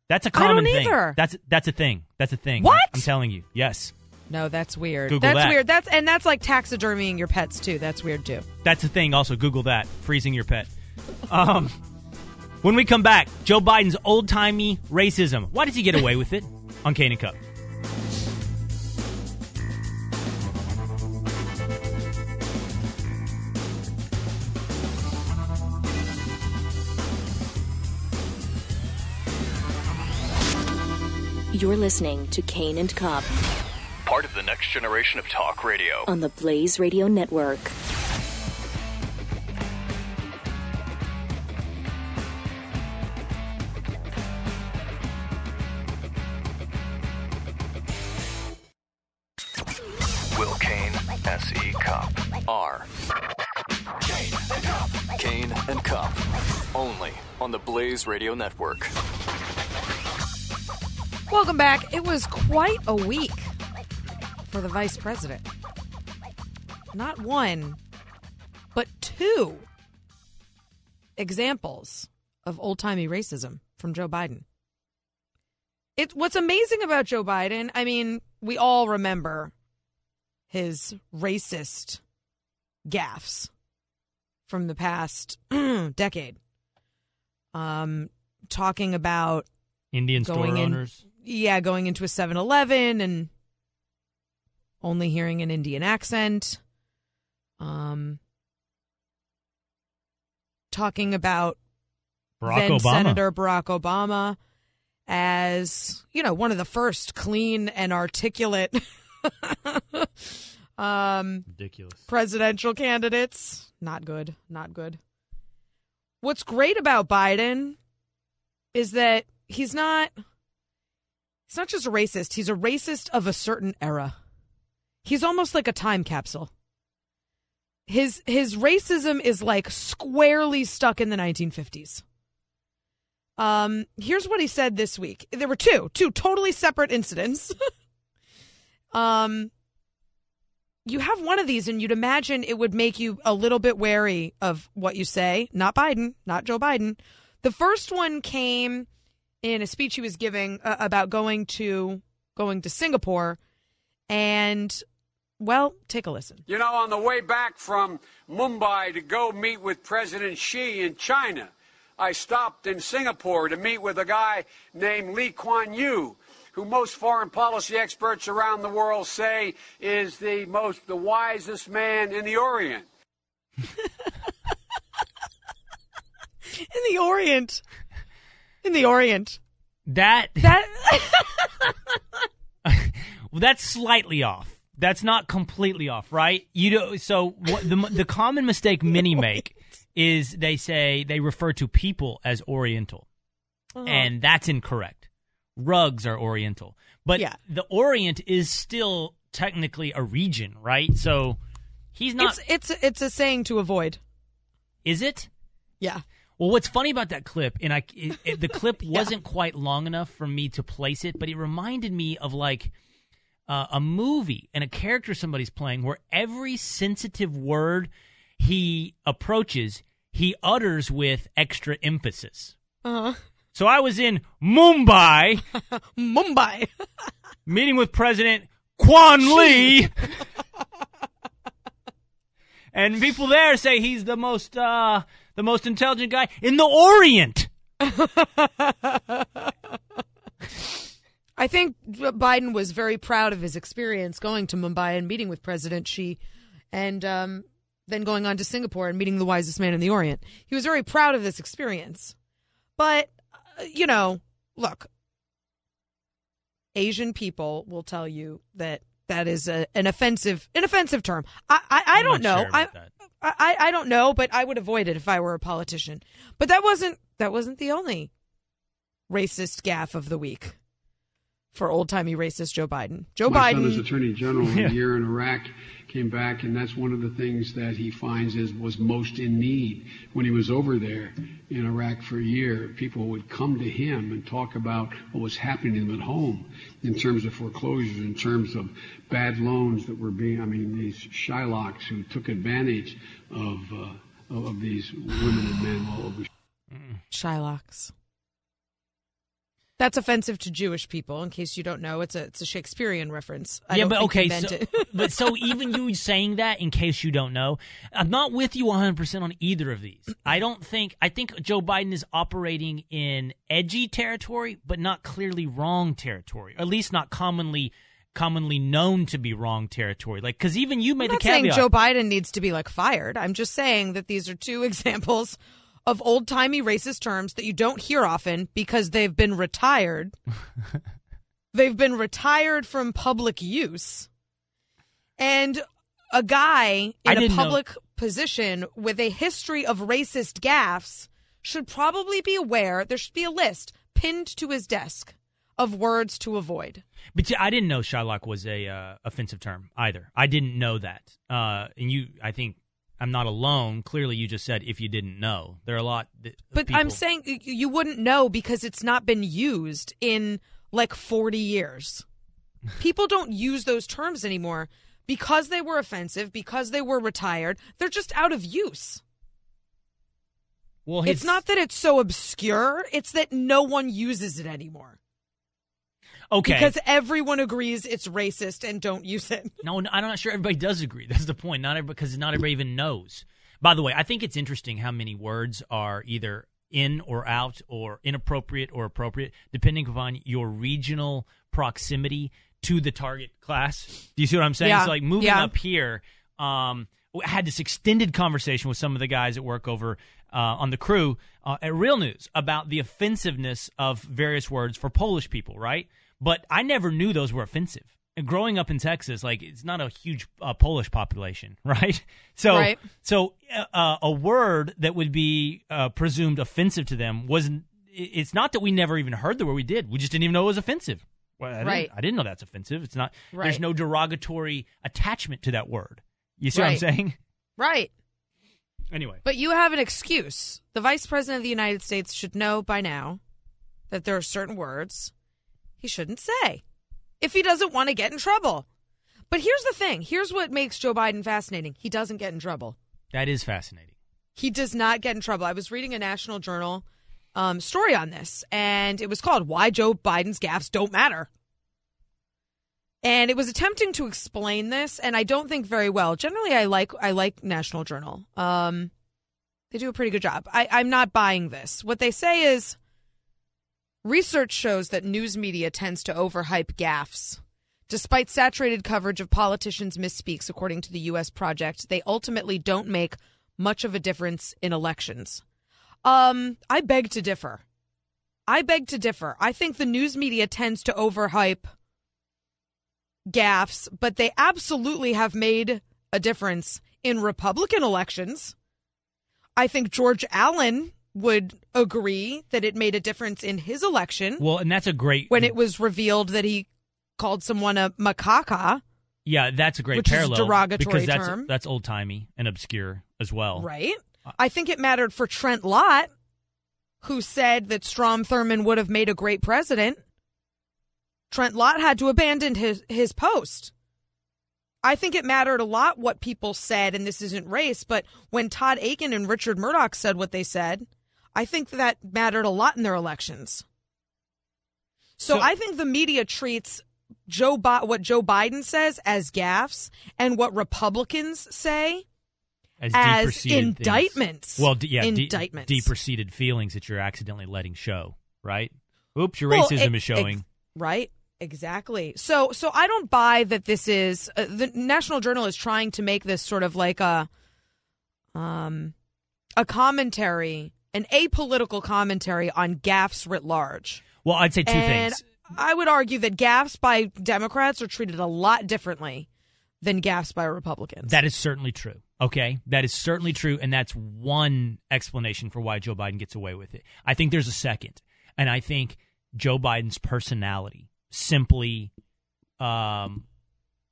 That's a I don't common thing. either. That's that's a thing. That's a thing. What? I'm telling you. Yes, No, that's weird. Google that's that. weird. That's and that's like taxidermying your pets too. That's weird too. that's a thing. Also, Google that. Freezing your pet. Um, when we come back, Joe Biden's old timey racism. Why does he get away with it [laughs] on Cain and Cupp? You're listening to Cain and Cupp Part of the next generation of talk radio. on the Blaze Radio Network. Cupp, Cain and Cupp. Only on the Blaze Radio Network. Welcome back. It was quite a week for the vice president. Not one, but two examples of old timey racism from Joe Biden. It, what's amazing about Joe Biden, I mean, we all remember his racist gaffes from the past [clears throat] decade. Um, talking about Indian store Going in- owners. yeah, going into a 7-Eleven and only hearing an Indian accent. Um talking about Barack then Obama. Senator Barack Obama as, you know, one of the first clean and articulate [laughs] um Ridiculous. presidential candidates. Not good. Not good. What's great about Biden is that he's not he's not just a racist, he's a racist of a certain era. He's almost like a time capsule. His his racism is like squarely stuck in the 1950s. Um, here's what he said this week. There were two, two totally separate incidents. [laughs] um, you have one of these, and you'd imagine it would make you a little bit wary of what you say. Not Biden, not Joe Biden. The first one came in a speech he was giving uh, about going to going to Singapore, and well, take a listen. You know, on the way back from Mumbai to go meet with President Xi in China, I stopped in Singapore to meet with a guy named Lee Kuan Yew, who most foreign policy experts around the world say is the most the wisest man in the Orient. [laughs] In the Orient, in the Orient. That that [laughs] [laughs] well, that's slightly off. That's not completely off, right? You know, so what, the the common mistake many make is they say they refer to people as Oriental, Uh-huh. and that's incorrect. Rugs are Oriental, but Yeah. the Orient is still technically a region, right? So he's not. It's it's it's a saying to avoid. Is it? Yeah. Well, what's funny about that clip, and I, it, it- the clip [laughs] wasn't quite long enough for me to place it, but it reminded me of like uh, a movie and a character somebody's playing where every sensitive word he approaches, he utters with extra emphasis. Uh So I was in Mumbai, [laughs] Mumbai, [laughs] meeting with President Quan Lee. [laughs] And people there say he's the most uh, the most intelligent guy in the Orient. I think Biden was very proud of his experience going to Mumbai and meeting with President Xi, and um, then going on to Singapore and meeting the wisest man in the Orient. He was very proud of this experience. But, Uh, you know, look, Asian people will tell you that that is a, an offensive an offensive term. I I, I don't know. sure I. I I don't know, but I would avoid it if I were a politician. But that wasn't that wasn't the only racist gaffe of the week for old timey racist Joe Biden. Joe My Biden. son is Attorney General Yeah. [laughs] a year in Iraq, came back, and that's one of the things that he finds is was most in need. When he was over there in Iraq for a year, people would come to him and talk about what was happening to them at home in terms of foreclosures, in terms of bad loans that were being, I mean, these Shylocks who took advantage of, uh, of, of these women and men all over Shylocks. That's offensive to Jewish people. In case you don't know, it's a it's a Shakespearean reference. I yeah, but okay, so, but so [laughs] even you saying that, in case you don't know, I'm not with you 100 percent on either of these. I don't think I think Joe Biden is operating in edgy territory, but not clearly wrong territory, or at least not commonly commonly known to be wrong territory. Like because even you made I'm the caveat. Joe Biden needs to be like fired. I'm just saying that these are two [laughs] examples of old timey racist terms that you don't hear often because they've been retired. [laughs] they've been retired from public use. And a guy in a didn't know- public position with a history of racist gaffes should probably be aware there should be a list pinned to his desk of words to avoid. But yeah, I didn't know Shylock was a uh, offensive term either. I didn't know that. Uh, and you, I think I'm not alone. Clearly, you just said if you didn't know, there are a lot. That But I'm saying you wouldn't know because it's not been used in like 40 years. [laughs] People don't use those terms anymore because they were offensive, because they were retired. They're just out of use. well, It's not that it's so obscure, it's that no one uses it anymore. Okay. Because everyone agrees it's racist and don't use it. No, I'm not sure everybody does agree. That's the point. Not everybody, because not everybody even knows. By the way, I think it's interesting how many words are either in or out or inappropriate or appropriate, depending upon your regional proximity to the target class. Do you see what I'm saying? Yeah. So, like moving Yeah. up here, um, I had this extended conversation with some of the guys at work over uh, on the crew uh, at Real News about the offensiveness of various words for Polish people, right? But I never knew those were offensive. And growing up in Texas, like it's not a huge uh, Polish population, [laughs] right? So, Right. so uh, a word that would be uh, presumed offensive to them wasn't. It's not that we never even heard the word. We did. We just didn't even know it was offensive. Well, I didn't, Right. I didn't know that's offensive. It's not. There's no derogatory attachment to that word. You see Right. what I'm saying? Right. Anyway. But you have an excuse. The Vice President of the United States should know by now that there are certain words he shouldn't say if he doesn't want to get in trouble. But here's the thing here's what makes Joe Biden fascinating he doesn't get in trouble. That is fascinating. He does not get in trouble. I was reading a National Journal um, story on this, and it was called Why Joe Biden's Gaffes Don't Matter. And it was attempting to explain this, and I don't think very well. Generally, I like I like National Journal. Um, they do a pretty good job. I, I'm not buying this. What they say is research shows that news media tends to overhype gaffes. Despite saturated coverage of politicians' misspeaks, according to the U.S. Project, they ultimately don't make much of a difference in elections. Um, I beg to differ. I beg to differ. I think the news media tends to overhype gaffes, but they absolutely have made a difference in Republican elections. I think George Allen would agree that it made a difference in his election Well, and that's a great. when it was revealed that he called someone a macaca. Yeah, that's a great Which is parallel. derogatory because that's term. that's old timey and obscure as well. Right? I think it mattered for Trent Lott, who said that Strom Thurmond would have made a great president. Trent Lott had to abandon his, his post. I think it mattered a lot what people said, and this isn't race, but when Todd Akin and Richard Mourdock said what they said, I think that mattered a lot in their elections. So, So- I think the media treats Joe Bi- what Joe Biden says as gaffes, and what Republicans say As, as deep-proceeded things. indictments. Well, d- yeah, indictments. deep-proceeded feelings that you're accidentally letting show, right? Oops, your Well, racism e- is showing. right. Exactly. So, so I don't buy that this is uh, the National Journal is trying to make this sort of like a, um, a commentary, an apolitical commentary on gaffes writ large. well, I'd say two and things. I would argue that gaffes by Democrats are treated a lot differently than gaffes by Republicans. That is certainly true. Okay, that is certainly true, and that's one explanation for why Joe Biden gets away with it. I think there's a second, and I think Joe Biden's personality simply um,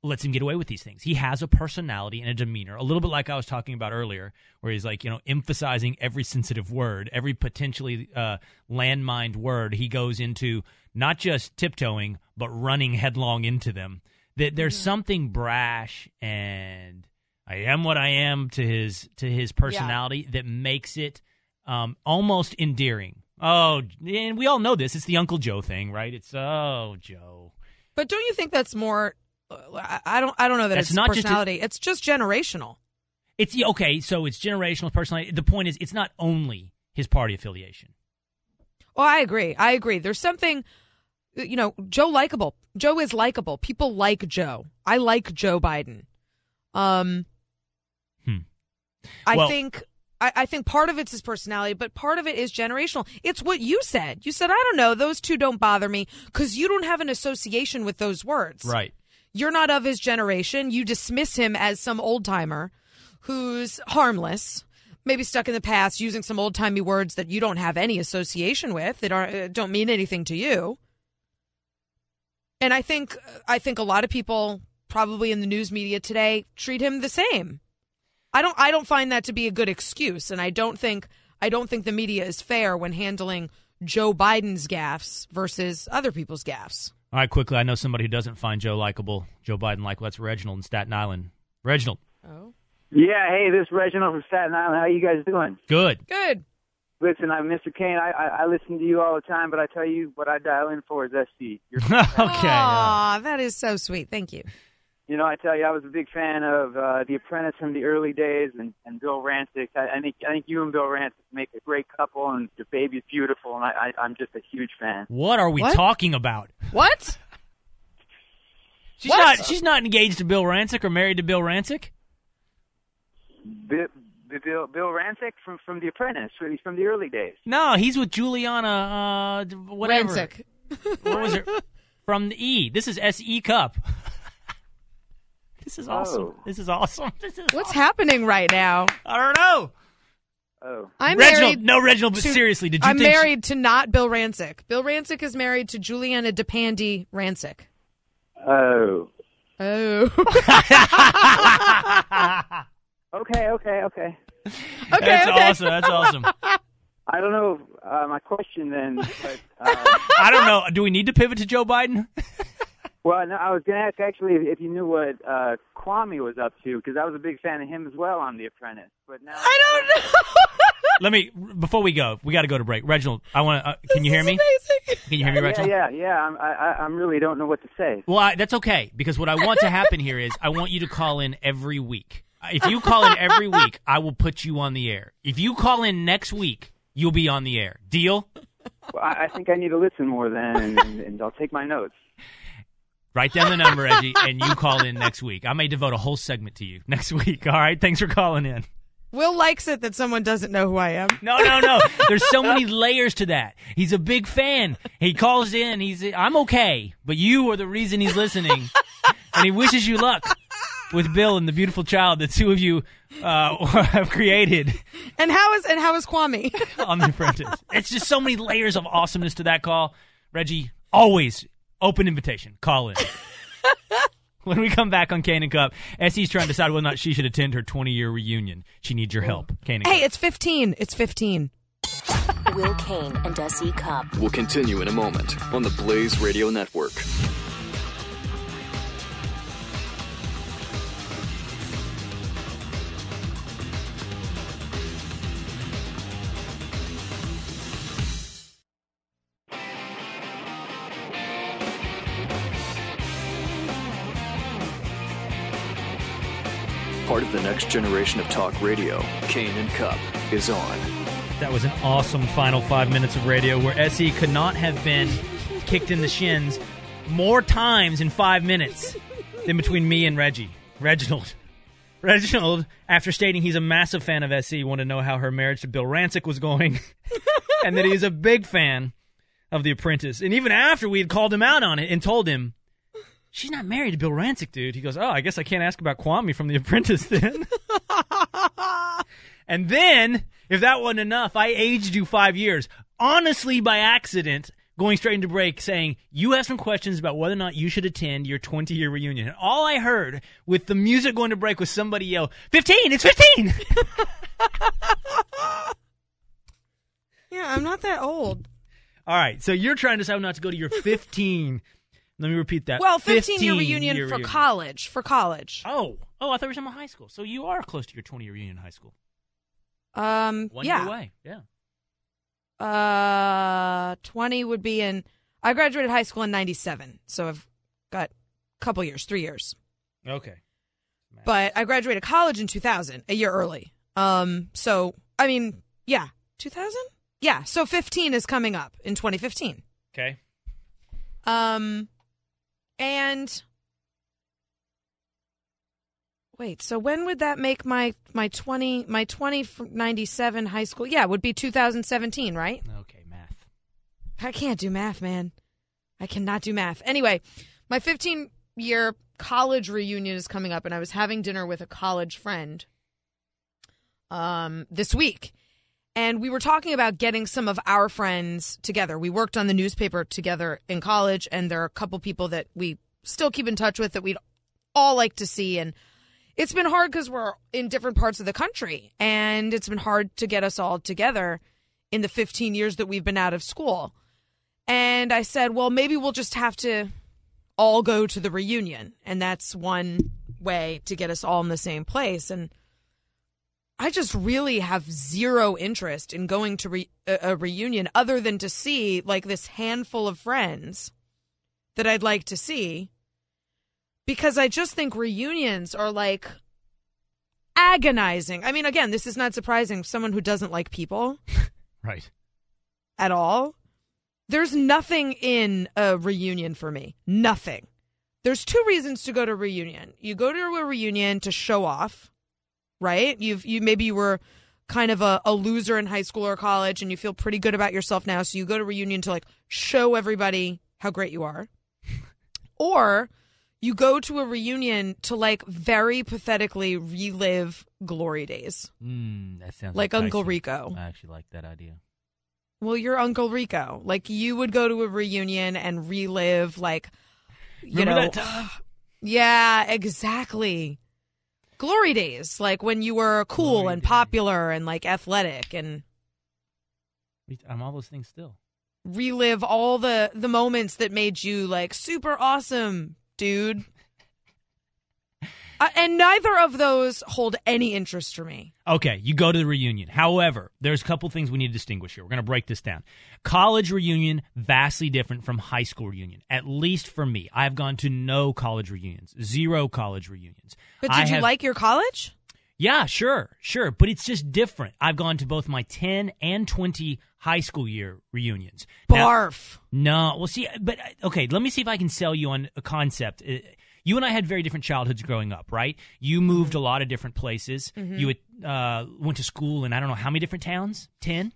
lets him get away with these things. He has a personality and a demeanor, a little bit like I was talking about earlier, where he's like, you know, emphasizing every sensitive word, every potentially uh, landmined word. He goes into not just tiptoeing, but running headlong into them. That there's something brash and I am what I am to his to his personality that makes it um, almost endearing. Oh, and we all know this. It's the Uncle Joe thing, right? It's oh Joe. but don't you think that's more? I I don't. I don't know that That's it's not just a- personality. it's just generational. It's okay. So it's generational personality. The point is, it's not only his party affiliation. Well, I agree. I agree. There's something, you know, Joe likable. Joe is likable. People like Joe. I like Joe Biden. Um, I Well- think. I, I think part of it's his personality, but part of it is generational. It's what you said. You said, I don't know, those two don't bother me because you don't have an association with those words. Right. You're not of his generation. You dismiss him as some old timer who's harmless, maybe stuck in the past using some old timey words that you don't have any association with that are, uh, don't mean anything to you. And I think I think a lot of people probably in the news media today treat him the same. I don't I don't find that to be a good excuse and I don't think I don't think the media is fair when handling Joe Biden's gaffes versus other people's gaffes. All right, quickly. I know somebody who doesn't find Joe likable, Joe Biden likable. That's Reginald in Staten Island. Reginald, Oh. Yeah, hey, this is Reginald from Staten Island. How you guys doing? good. Good. Listen, I'm Mr. Cain. I, I I listen to you all the time, but I tell you what I dial in for is SC. You're, [laughs] okay. Aw, that is so sweet. Thank you. You know, I tell you, I was a big fan of uh, The Apprentice from the early days, and, and Bill Rancic. I, I think I think you and Bill Rancic make a great couple, and your baby's beautiful, and I, I I'm just a huge fan. What are we What? talking about? What? She's What? not. She's not engaged to Bill Rancic or married to Bill Rancic. Bi- Bill Bill Rancic from from The Apprentice. He's from the early days. No, he's with Giuliana. Uh, whatever. Rancic. What was it? [laughs] From the E. This is S E Cup. This is awesome. Oh. This is awesome. [laughs] This is What's happening right now? I don't know. Oh. I'm Reginald, married. no, Reginald, but to- seriously, did you I'm think she- married to not Bill Rancic. Bill Rancic is married to Giuliana DePandi Rancic. Oh. Oh. [laughs] [laughs] Okay, okay, okay. Okay, That's okay. awesome. That's awesome. I don't know uh, my question then, but uh, I don't know. Do we need to pivot to Joe Biden? Well, no, I was going to ask actually if, if you knew what uh, Kwame was up to because I was a big fan of him as well on The Apprentice. But now I don't know. [laughs] Let me before we go. We got to go to break. Reginald, I want to. Uh, can you hear me? Can you hear me, yeah, Reginald? yeah, yeah. I'm, I, I, I'm really don't know what to say. Well, I, that's okay because what I want to happen here is I want you to call in every week. If you call in every week, I will put you on the air. If you call in next week, you'll be on the air. Deal? Well, I, I think I need to listen more then, and, and, and I'll take my notes. Write down the number, Reggie, and you call in next week. I may devote a whole segment to you next [laughs] week. All right. Thanks for calling in. Will likes it that someone doesn't know who I am. No, no, no. There's so many layers to that. He's a big fan. He calls in. He's I'm okay, but you are the reason he's listening, and he wishes you luck with Bill and the beautiful child the two of you uh, [laughs] have created And how is and how is Kwame? [laughs] on The Apprentice. It's just so many layers of awesomeness to that call. Reggie, always open invitation. Call in. [laughs] when we come back on Cain and Cupp, S.E.'s trying to decide whether or not she should attend her 20 year reunion. She needs your help. Cain and hey, Cupp. it's 15. It's 15. Will Cain and S.E. Cupp. We'll continue in a moment on the Blaze Radio Network. Next generation of talk radio, Cain and Cupp is on. That was an awesome final five minutes of radio where SE could not have been kicked in the shins more times in five minutes than between me and Reggie. Reginald. [laughs] Reginald, after stating he's a massive fan of SE, wanted to know how her marriage to Bill Rancic was going [laughs] and that he's a big fan of The Apprentice. And even after we had called him out on it and told him, she's not married to Bill Rancic, dude, he goes, oh, I guess I can't ask about Kwame from The Apprentice then. [laughs] And then, if that wasn't enough, I aged you five years. Honestly, by accident, going straight into break, saying, You have some questions about whether or not you should attend your 20 year reunion. And all I heard with the music going to break was somebody yell, 15, it's 15! [laughs] Yeah, I'm not that old. all right, so you're trying to decide not to go to your 15. Let me repeat that. Well, 15 year reunion year for college. For college. Oh, oh, I thought you were talking about high school. So you are close to your 20 year reunion in high school. Um, One yeah. year away. Yeah. Uh, 20 would be in. I graduated high school in 97, so I've got a couple years, three years. Okay. But I graduated college in 2000, a year early. Um, so, I mean, yeah, 2000? Yeah, so 15 is coming up in 2015. Okay. Um, and wait, so when would that make my my 20 my 2097 high school? Yeah, would be 2017, right? Okay, math. I can't do math, man. I cannot do math. Anyway, my 15 year college reunion is coming up, and I was having dinner with a college friend um, this week. And we were talking about getting some of our friends together. We worked on the newspaper together in college, and there are a couple people that we still keep in touch with that we'd all like to see. And it's been hard because we're in different parts of the country, and it's been hard to get us all together in the 15 years that we've been out of school. And I said, well, maybe we'll just have to all go to the reunion. And that's one way to get us all in the same place. And I just really have zero interest in going to re- a, a reunion other than to see like this handful of friends that I'd like to see because I just think reunions are like agonizing. I mean, again, this is not surprising. Someone who doesn't like people [laughs] Right. at all. There's nothing in a reunion for me. Nothing. There's two reasons to go to a reunion. You go to a reunion to show off, right? You've you maybe you were kind of a, a loser in high school or college and you feel pretty good about yourself now, so you go to reunion to like show everybody how great you are. [laughs] or you go to a reunion to like very pathetically relive glory days. Mm, that sounds Like Uncle. Rico. I actually like that idea. Well, you're Uncle Rico. Like you would go to a reunion and relive like you Remember know? [sighs] Yeah, exactly. Glory days, like when you were cool and popular and like athletic and I'm all those things still. relive all the the moments that made you like super awesome, dude. Uh, and neither of those hold any interest for me. Okay, you go to the reunion. However, there's a couple things we need to distinguish here. We're going to break this down. College reunion vastly different from high school reunion. At least for me, I've gone to no college reunions, zero college reunions. But I did you have- like your college? Yeah, sure, sure, but it's just different. I've gone to both my 10 and 20 high school year reunions. Now- Barf. no, well, see, but uh, okay, let me see if I can sell you on a concept. You and I had very different childhoods growing up, right? You moved a lot of different places. Mhm. You had, uh, went to school in I don't know how many different towns. Ten? Is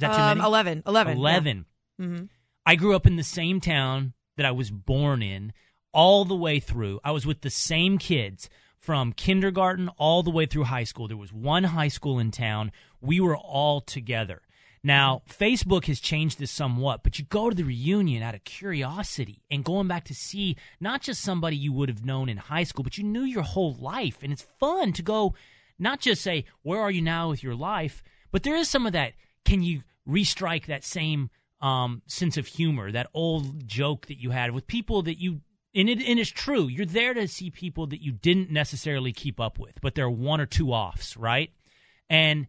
that too Um, many? 11. 11, yeah. Mm-hmm. I grew up in the same town that I was born in all the way through. I was with the same kids from kindergarten all the way through high school. There was one high school in town. We were all together. Now, Facebook has changed this somewhat, but you go to the reunion out of curiosity and going back to see not just somebody you would have known in high school, but you knew your whole life. And it's fun to go not just say, Where are you now with your life? But there is some of that. Can you restrike that same um, sense of humor, that old joke that you had with people that you and it and it's true. You're there to see people that you didn't necessarily keep up with, but there are one or two offs, right? And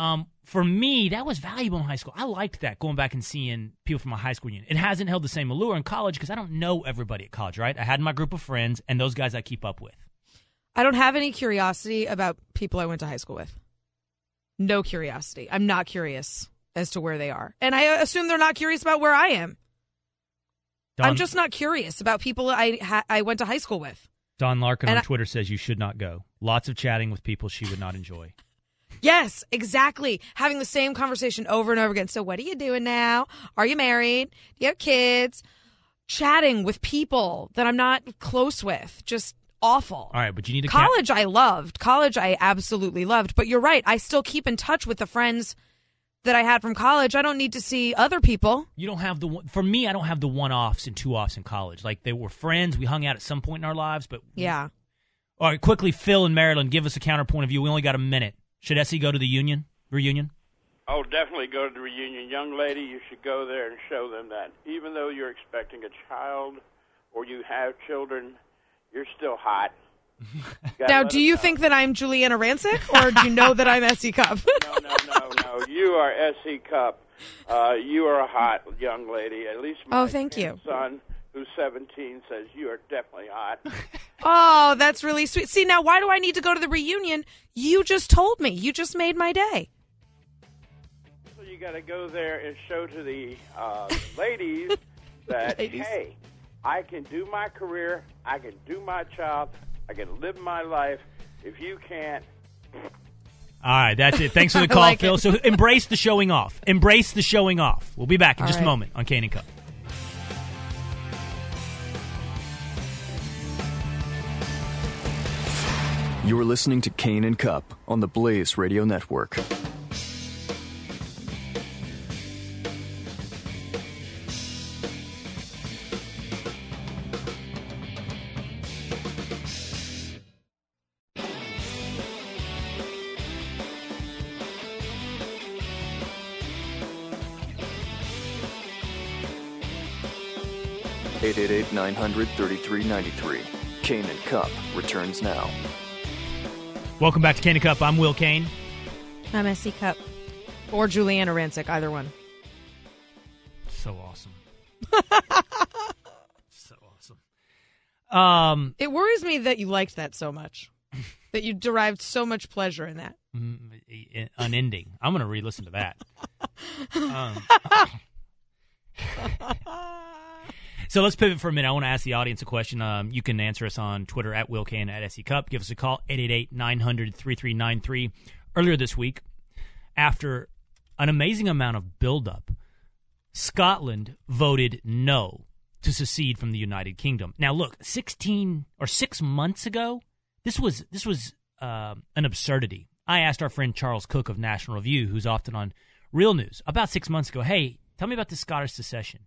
um, for me, that was valuable in high school. I liked that going back and seeing people from my high school union. It hasn't held the same allure in college because I don't know everybody at college, right? I had my group of friends and those guys I keep up with. I don't have any curiosity about people I went to high school with. No curiosity. I'm not curious as to where they are. And I assume they're not curious about where I am. Don, I'm just not curious about people I ha- I went to high school with. Don Larkin and on I- Twitter says you should not go. Lots of chatting with people she would not enjoy. Yes, exactly. Having the same conversation over and over again. So, what are you doing now? Are you married? Do you have kids? Chatting with people that I'm not close with. Just awful. All right, but you need to College, I loved. College, I absolutely loved. But you're right. I still keep in touch with the friends that I had from college. I don't need to see other people. You don't have the one- for me. I don't have the one offs and two offs in college. Like they were friends. We hung out at some point in our lives, but Yeah. all right. Quickly, Phil and Maryland, give us a counterpoint of view. We only got a minute. Should S.E. go to the union reunion? Oh, definitely go to the reunion. Young lady, you should go there and show them that even though you're expecting a child or you have children, you're still hot. [laughs] You Now, do you know. think that I'm Giuliana Rancic or do you know that I'm S.E. Cupp? [laughs] No, no, no, no. You are S.E. Cupp. Uh, you are a hot young lady. At least my Oh, thank you. son, who's 17, says you are definitely hot. [laughs] Oh, that's really sweet. See, now why do I need to go to the reunion? You just told me. You just made my day. So you got to go there and show to the uh, [laughs] ladies that Ladies. hey, I can do my career, I can do my job, I can live my life. If you can't, All right, that's it. Thanks for [laughs] the call, like Phil. it. So embrace the showing off. Embrace the showing off. We'll be back in All just a moment on Cain and Cupp. You're listening to Cain and Cupp on the Blaze Radio Network. Eight eight eight nine hundred thirty three ninety three. Cain and Cupp returns now. Welcome back to and Cupp. I'm Will Cain. I'm S.E. Cupp. Or Giuliana Rancic, either one. So awesome. [laughs] so awesome. Um, It worries me that you liked that so much. [laughs] that you derived so much pleasure in that. mm, unending. I'm going to re-listen to that. [laughs] Um, So let's pivot for a minute. I want to ask the audience a question. Um, you can answer us on Twitter at Will Cain at S.E. Cupp. Give us a call, 888 900 3393. Earlier this week, after an amazing amount of buildup, Scotland voted no to secede from the United Kingdom. Now, look, 16 or six months ago, this was this was uh, an absurdity. I asked our friend Charles Cooke of National Review, who's often on Real News, about six months ago, hey, tell me about the Scottish secession.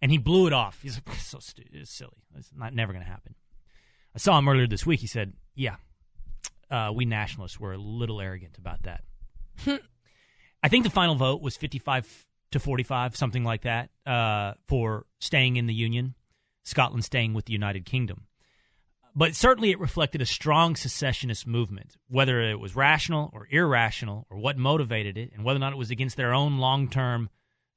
And he blew it off. He's like, so stupid. It's silly. It's not never going to happen. I saw him earlier this week. He said, yeah, uh, we nationalists were a little arrogant about that. [laughs] I think the final vote was 55 to 45, something like that, uh, for staying in the Union, Scotland staying with the United Kingdom. But certainly it reflected a strong secessionist movement, whether it was rational or irrational or what motivated it, and whether or not it was against their own long term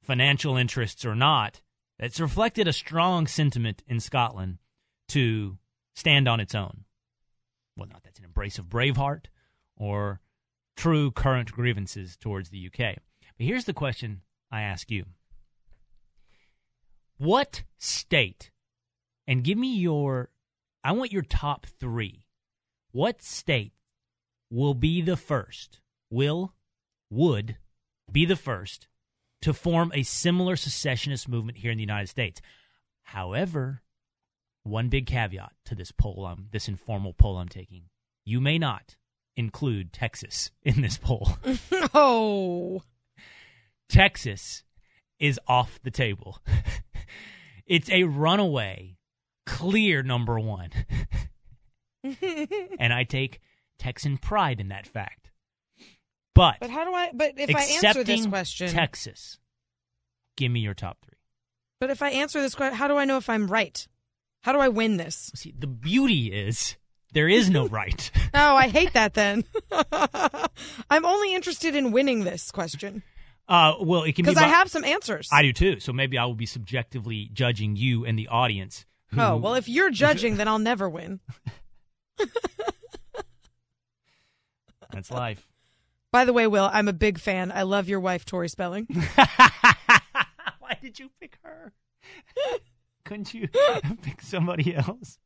financial interests or not. It's reflected a strong sentiment in Scotland to stand on its own. Or not that's an embrace of Braveheart or true current grievances towards the UK. But here's the question I ask you What state, and give me your, I want your top three. What state will be the first, will, would be the first to form a similar secessionist movement here in the United States? However, one big caveat to this poll, um, this informal poll I'm taking. You may not include Texas [laughs] in this poll. [laughs] no. Texas is off the table. [laughs] it's a runaway, clear number one. and I take Texan pride in that fact. But But how do I but if I answer this question Texas, give me your top three. But if I answer this question, how do I know if I'm right? How do I win this? See, the beauty is there is no [laughs] right. Oh, I hate that then. [laughs] [laughs] I'm only interested in winning this question Uh, well, it can be because I have some answers. I do too. So maybe I will be subjectively judging you and the audience. Who, oh, well, if you're judging, then I'll never win. that's life. By the way, Will, I'm a big fan. I love your wife, Tori Spelling. [laughs] Why did you pick her? [laughs] Couldn't you [laughs] pick somebody else?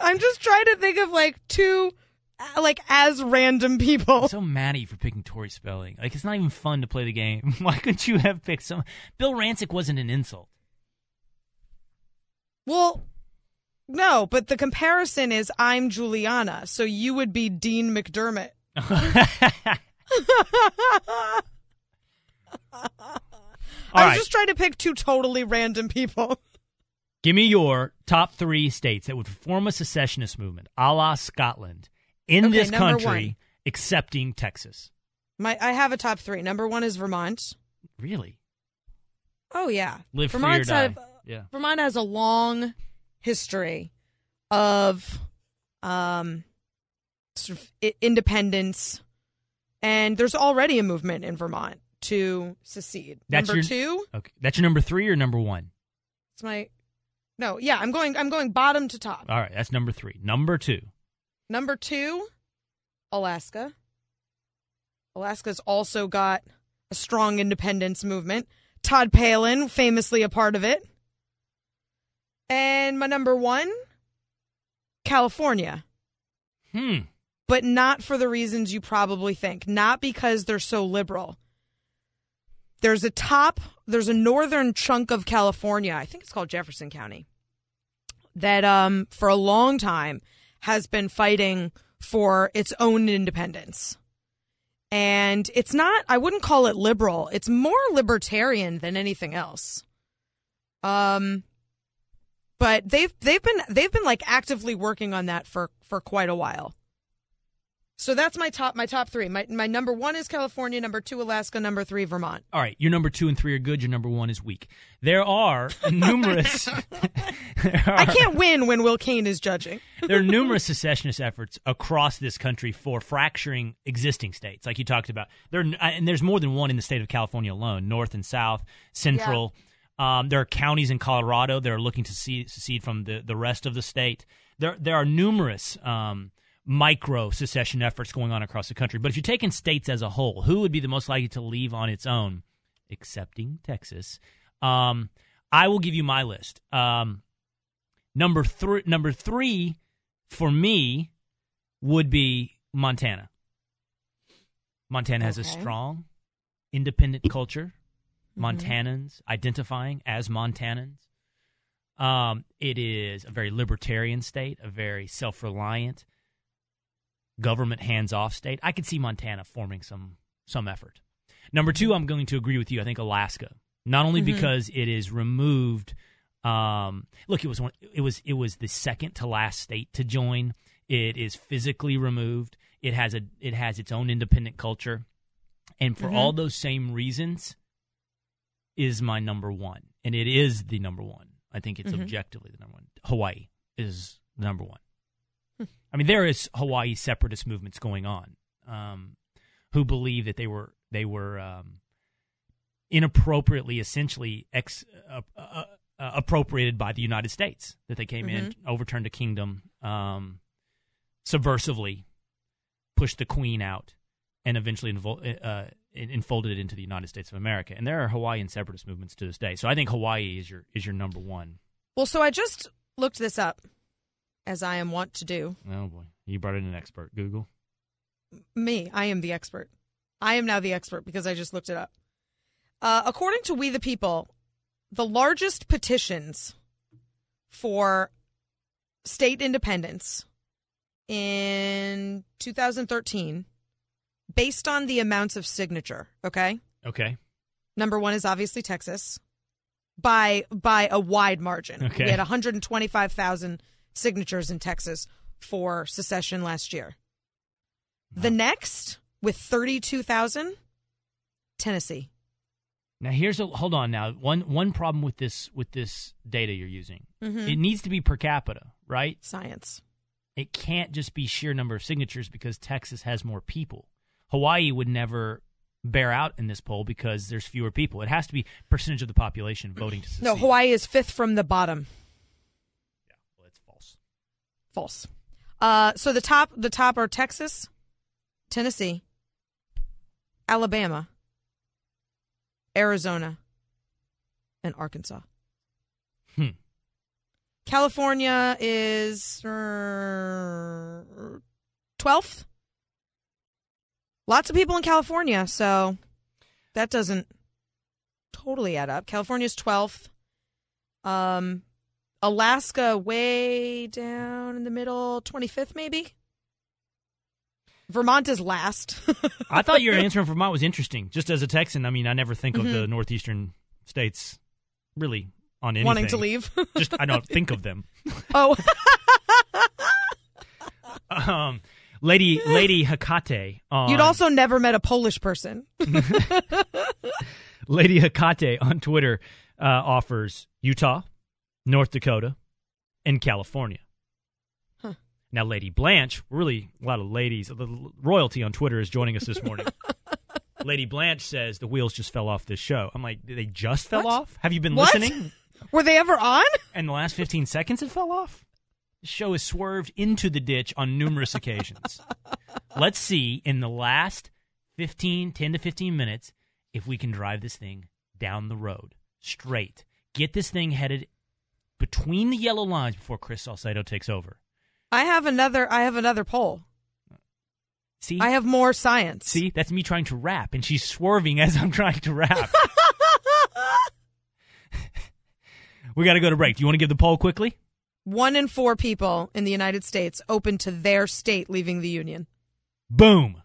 I'm just trying to think of like two, like as random people. I'm so mad at you for picking Tori Spelling. Like it's not even fun to play the game. Why couldn't you have picked some? Bill Rancic wasn't an insult. Well, no, but the comparison is I'm Giuliana, so you would be Dean McDermott. [laughs] [laughs] I was right. just trying to pick two totally random people. [laughs] Give me your top three states that would form a secessionist movement, a la Scotland, in Okay, this country, one. excepting Texas. My I have a top three. Number one is Vermont. Really? Oh yeah, Live free or die. Yeah. Vermont has a long history of um, sort of independence, and there's already a movement in Vermont to secede. That's Number your, two, Okay, that's your number three or number one. it's my no, yeah, I'm going. I'm going bottom to top. All right, that's number three. Number two. Number two, Alaska. Alaska's also got a strong independence movement. Todd Palin, famously a part of it. And my number one, California. Hmm. But not for the reasons you probably think. Not because they're so liberal. There's a top, there's a northern chunk of California, I think it's called Jefferson County, that um, for a long time has been fighting for its own independence. And it's not, I wouldn't call it liberal. It's more libertarian than anything else. Um, but they've they've been they've been like actively working on that for for quite a while. So that's my top my top three. My my number one is California, number two Alaska, number three Vermont. All right, your number two and three are good. Your number one is weak. There are numerous. there [laughs] I can't win when Will Cain is judging. [laughs] there are numerous secessionist efforts across this country for fracturing existing states, like you talked about. There and there's more than one in the state of California alone, north and south, central. Um, there are counties in Colorado that are looking to see, secede from the, the rest of the state. There there are numerous um, micro secession efforts going on across the country. But if you're taking states as a whole, who would be the most likely to leave on its own, excepting Texas? Um, I will give you my list. Um, number three, number three for me would be Montana. Montana has a strong, independent culture. Mm-hmm. Montanans identifying as Montanans. Um, it is a very libertarian state, a very self-reliant, government hands-off state. I could see Montana forming some some effort. Number two, I'm going to agree with you. I think Alaska, not only Mhm. because it is removed. Um, look, it was one, it was it was the second to last state to join. It is physically removed. It has a it has its own independent culture, and for Mhm. all those same reasons, is my number one, and it is the number one. I think it's Mhm. objectively the number one. Hawaii is the number one. I mean, there is Hawaii separatist movements going on, um, who believe that they were they were um, inappropriately, essentially ex, uh, uh, uh, appropriated by the United States. That they came in, overturned a kingdom, um, subversively, pushed the queen out, and eventually invol- uh, enfolded it into the United States of America. And there are Hawaiian separatist movements to this day. So I think Hawaii is your is your number one. Well, so I just looked this up, as I am wont to do. Oh boy, you brought in an expert, Google. Me, I am the expert. I am now the expert because I just looked it up. Uh, according to We the People, the largest petitions for state independence in 2013, based on the amounts of signature, okay? Okay. Number one is obviously Texas by by a wide margin. Okay. We had 125,000 signatures in Texas for secession last year. The next with 32,000 Tennessee. Now here's a hold on now. One one problem with this with this data you're using. Mhm. It needs to be per capita, right? Science. It can't just be sheer number of signatures because Texas has more people. Hawaii would never bear out in this poll because there's fewer people. It has to be percentage of the population voting to secede. No, Hawaii is fifth from the bottom. Yeah, well, it's false. False. Uh, so the top the top are Texas, Tennessee, Alabama, Arizona, and Arkansas. Hmm. California is uh, twelfth. Lots of people in California, so that doesn't totally add up. California's twelfth. Um, Alaska way down in the middle, twenty fifth maybe. Vermont is last. I thought your [laughs] answer in Vermont was interesting. Just as a Texan, I mean, I never think of the Mhm. northeastern states really on anything. Wanting to leave. Just I don't think of them. [laughs] oh, [laughs] Um, Lady Lady Hakate on you'd also never met a Polish person. [laughs] Lady Hakate on Twitter uh, offers Utah, North Dakota, and California. Huh. Now, Lady Blanche, really a lot of ladies, the royalty on Twitter is joining us this morning. [laughs] Lady Blanche says the wheels just fell off this show. I'm like, they just fell What? off? Have you been What? listening? Were they ever on? And the last 15 seconds it fell off? The show has swerved into the ditch on numerous occasions. Let's see in the last 15, 10 to 15 minutes if we can drive this thing down the road straight. Get this thing headed between the yellow lines before Chris Salcedo takes over. I have another. I have another poll. See? I have more science. See, that's me trying to rap, and she's swerving as I'm trying to rap. [laughs] [laughs] we got to go to break. Do you want to give the poll quickly? One in four people in the United States open to their state leaving the union. Boom.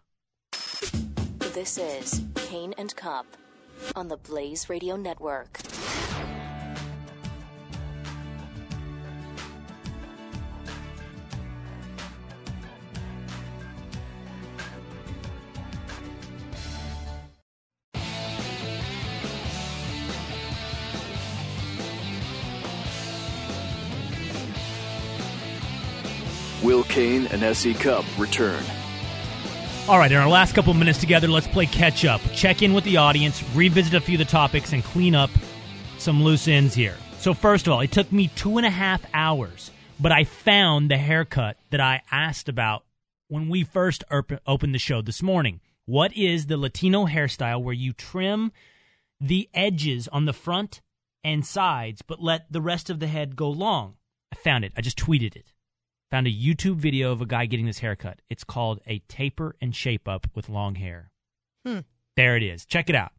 This is Cain and Cupp on the Blaze Radio Network. Cain and S.E. Cupp return. All right, in our last couple minutes together, let's play catch up. Check in with the audience, revisit a few of the topics, and clean up some loose ends here. So, first of all, it took me two and a half hours, but I found the haircut that I asked about when we first op- opened the show this morning. What is the Latino hairstyle where you trim the edges on the front and sides, but let the rest of the head go long. I found it. I just tweeted it. Found a YouTube video of a guy getting this haircut. It's called a taper and shape up with long hair. Hmm. There it is. Check it out.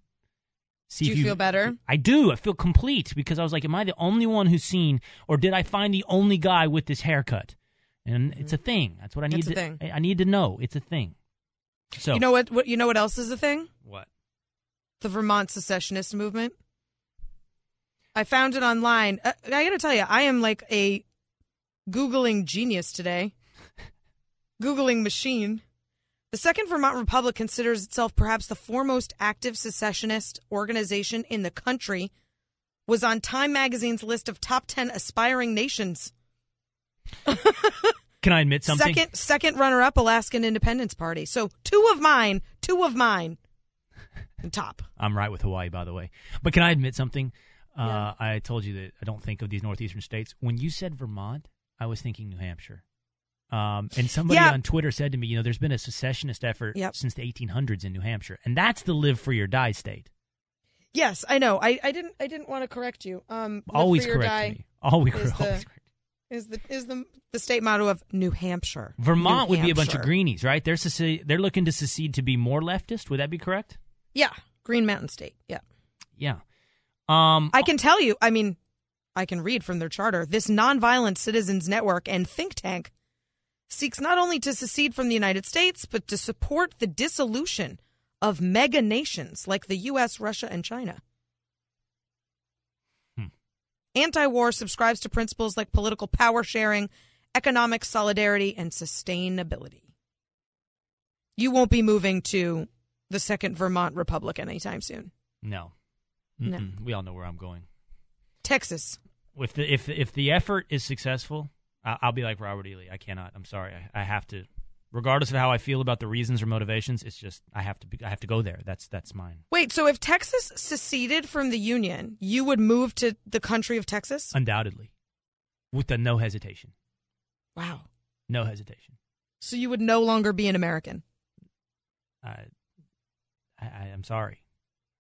See Do if you feel better? I do. I feel complete because I was like, am I the only one who's seen, or did I find the only guy with this haircut? And it's a thing. That's what I need It's a to. thing. I I need to know. It's a thing. So You know what, what? You know what else is a thing? What? The Vermont secessionist movement. I found it online. Uh, I got to tell you, I am like a googling genius today. googling machine. The Second Vermont Republic considers itself perhaps the foremost active secessionist organization in the country. Was on Time Magazine's list of top ten aspiring nations. [laughs] Can I admit something? Second, second runner-up, Alaskan Independence Party. So two of mine, two of mine, [laughs] top. I'm right with Hawaii, by the way. But can I admit something? Uh, I told you that I don't think of these northeastern states. When you said Vermont, I was thinking New Hampshire. Um, and somebody Yeah. on Twitter said to me, you know, there's been a secessionist effort Yep. since the 1800s in New Hampshire, and that's the live free or die state. Yes, I know. I, I didn't I didn't want to correct you. Um, Always correct me. Always, is the, always is the is the the state motto of New Hampshire. Vermont New would be a bunch of greenies, right? They're secede, they're looking to secede to be more leftist. Would that be correct? Yeah, Green Mountain State. Yeah, Yeah. Um, I can tell you. I mean, I can read from their charter. This nonviolent citizens network and think tank seeks not only to secede from the United States, but to support the dissolution of mega nations like the U.S., Russia, and China. Hmm. Anti war subscribes to principles like political power sharing, economic solidarity, and sustainability. You won't be moving to the Second Vermont Republic anytime soon. no. No. Mm-mm. We all know where I'm going. Texas. If the if if the effort is successful, I- I'll be like Robert Ely. I cannot. I'm sorry. I, I have to, regardless of how I feel about the reasons or motivations. It's just I have to. Be, I have to go there. That's that's mine. Wait, so if Texas seceded from the Union, you would move to the country of Texas? Undoubtedly, with the no hesitation. Wow. No hesitation. So you would no longer be an American. I, I I'm sorry.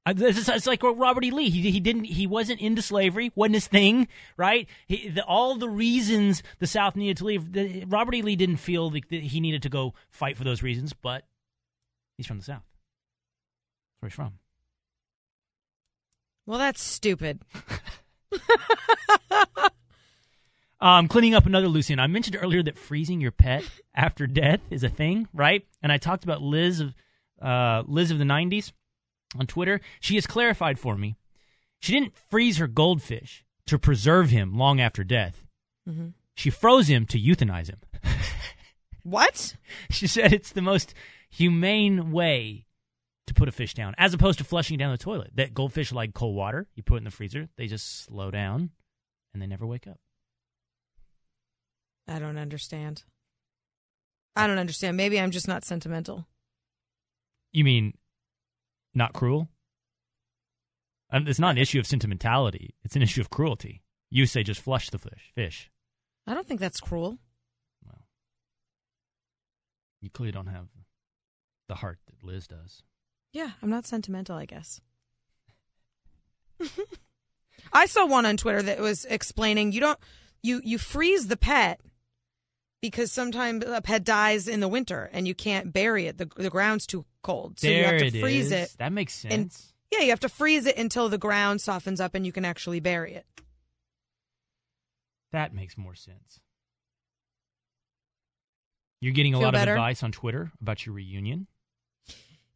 I, it's, it's like Robert E. Lee. He he didn't. He wasn't into slavery. wasn't his thing, right? He, the, all the reasons the South needed to leave. The, Robert E. Lee didn't feel that he needed to go fight for those reasons, but he's from the South. That's where he's from. Well, that's stupid. [laughs] Um, cleaning up another Lucian. I mentioned earlier that freezing your pet after death is a thing, right? And I talked about Liz of uh, Liz of the '90s on Twitter. She has clarified for me. She didn't freeze her goldfish to preserve him long after death. Mhm. She froze him to euthanize him. [laughs] What? She said it's the most humane way to put a fish down, as opposed to flushing down the toilet. That goldfish like cold water. You put it in the freezer, they just slow down, and they never wake up. I don't understand. I don't understand. Maybe I'm just not sentimental. You mean not cruel? Um, it's not an issue of sentimentality. It's an issue of cruelty. You say just flush the fish. Fish. I don't think that's cruel. Well, you clearly don't have the heart that Liz does. Yeah, I'm not sentimental, I guess. [laughs] I saw one on Twitter that was explaining you don't you you freeze the pet because sometimes a pet dies in the winter and you can't bury it. The the ground's too cold. So you have to it freeze is. it. That makes and- sense. yeah, you have to freeze it until the ground softens up and you can actually bury it. That makes more sense. You're getting a Feel lot better? of advice on Twitter about your reunion.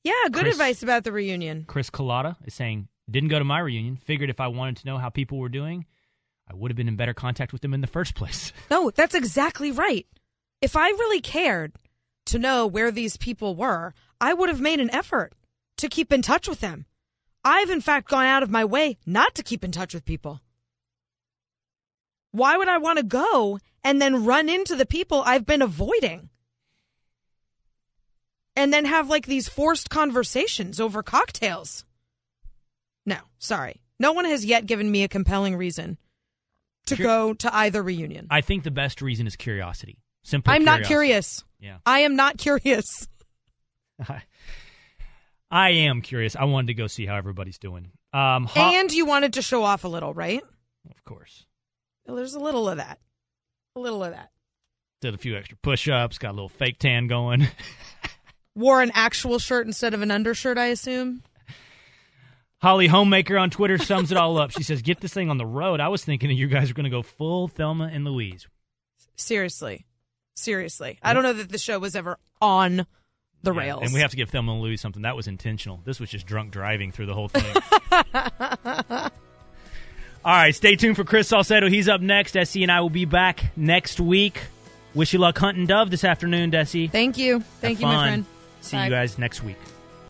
Yeah, good Chris- advice about the reunion. Chris Collada is saying, didn't go to my reunion. Figured if I wanted to know how people were doing, I would have been in better contact with them in the first place. [laughs] No, that's exactly right. If I really cared to know where these people were, I would have made an effort to keep in touch with them. I've, in fact, gone out of my way not to keep in touch with people. Why would I want to go and then run into the people I've been avoiding? And then have like these forced conversations over cocktails? No, sorry. No one has yet given me a compelling reason to Sure. go to either reunion. I think the best reason is curiosity. Simple. I'm not curious. Yeah. I am not curious. [laughs] I am curious. I wanted to go see how everybody's doing. Um, Ho- and you wanted to show off a little, right? of course, Well, there's a little of that. A little of that. did a few extra push-ups, got a little fake tan going. [laughs] Wore an actual shirt instead of an undershirt, I assume. Holly Homemaker on Twitter sums it all up. She says, "Get this thing on the road." I was thinking that you guys are going to go full Thelma and Louise. Seriously. Seriously. I don't know that the show was ever on the Yeah, rails. And we have to give Thelma and Louise something that was intentional. This was just drunk driving through the whole thing. [laughs] All right, stay tuned for Chris Salcedo. He's up next. Desi and I will be back next week. Wish you luck hunting dove this afternoon, Desi. Thank you. Thank Have you, my friend. See Bye. you guys next week.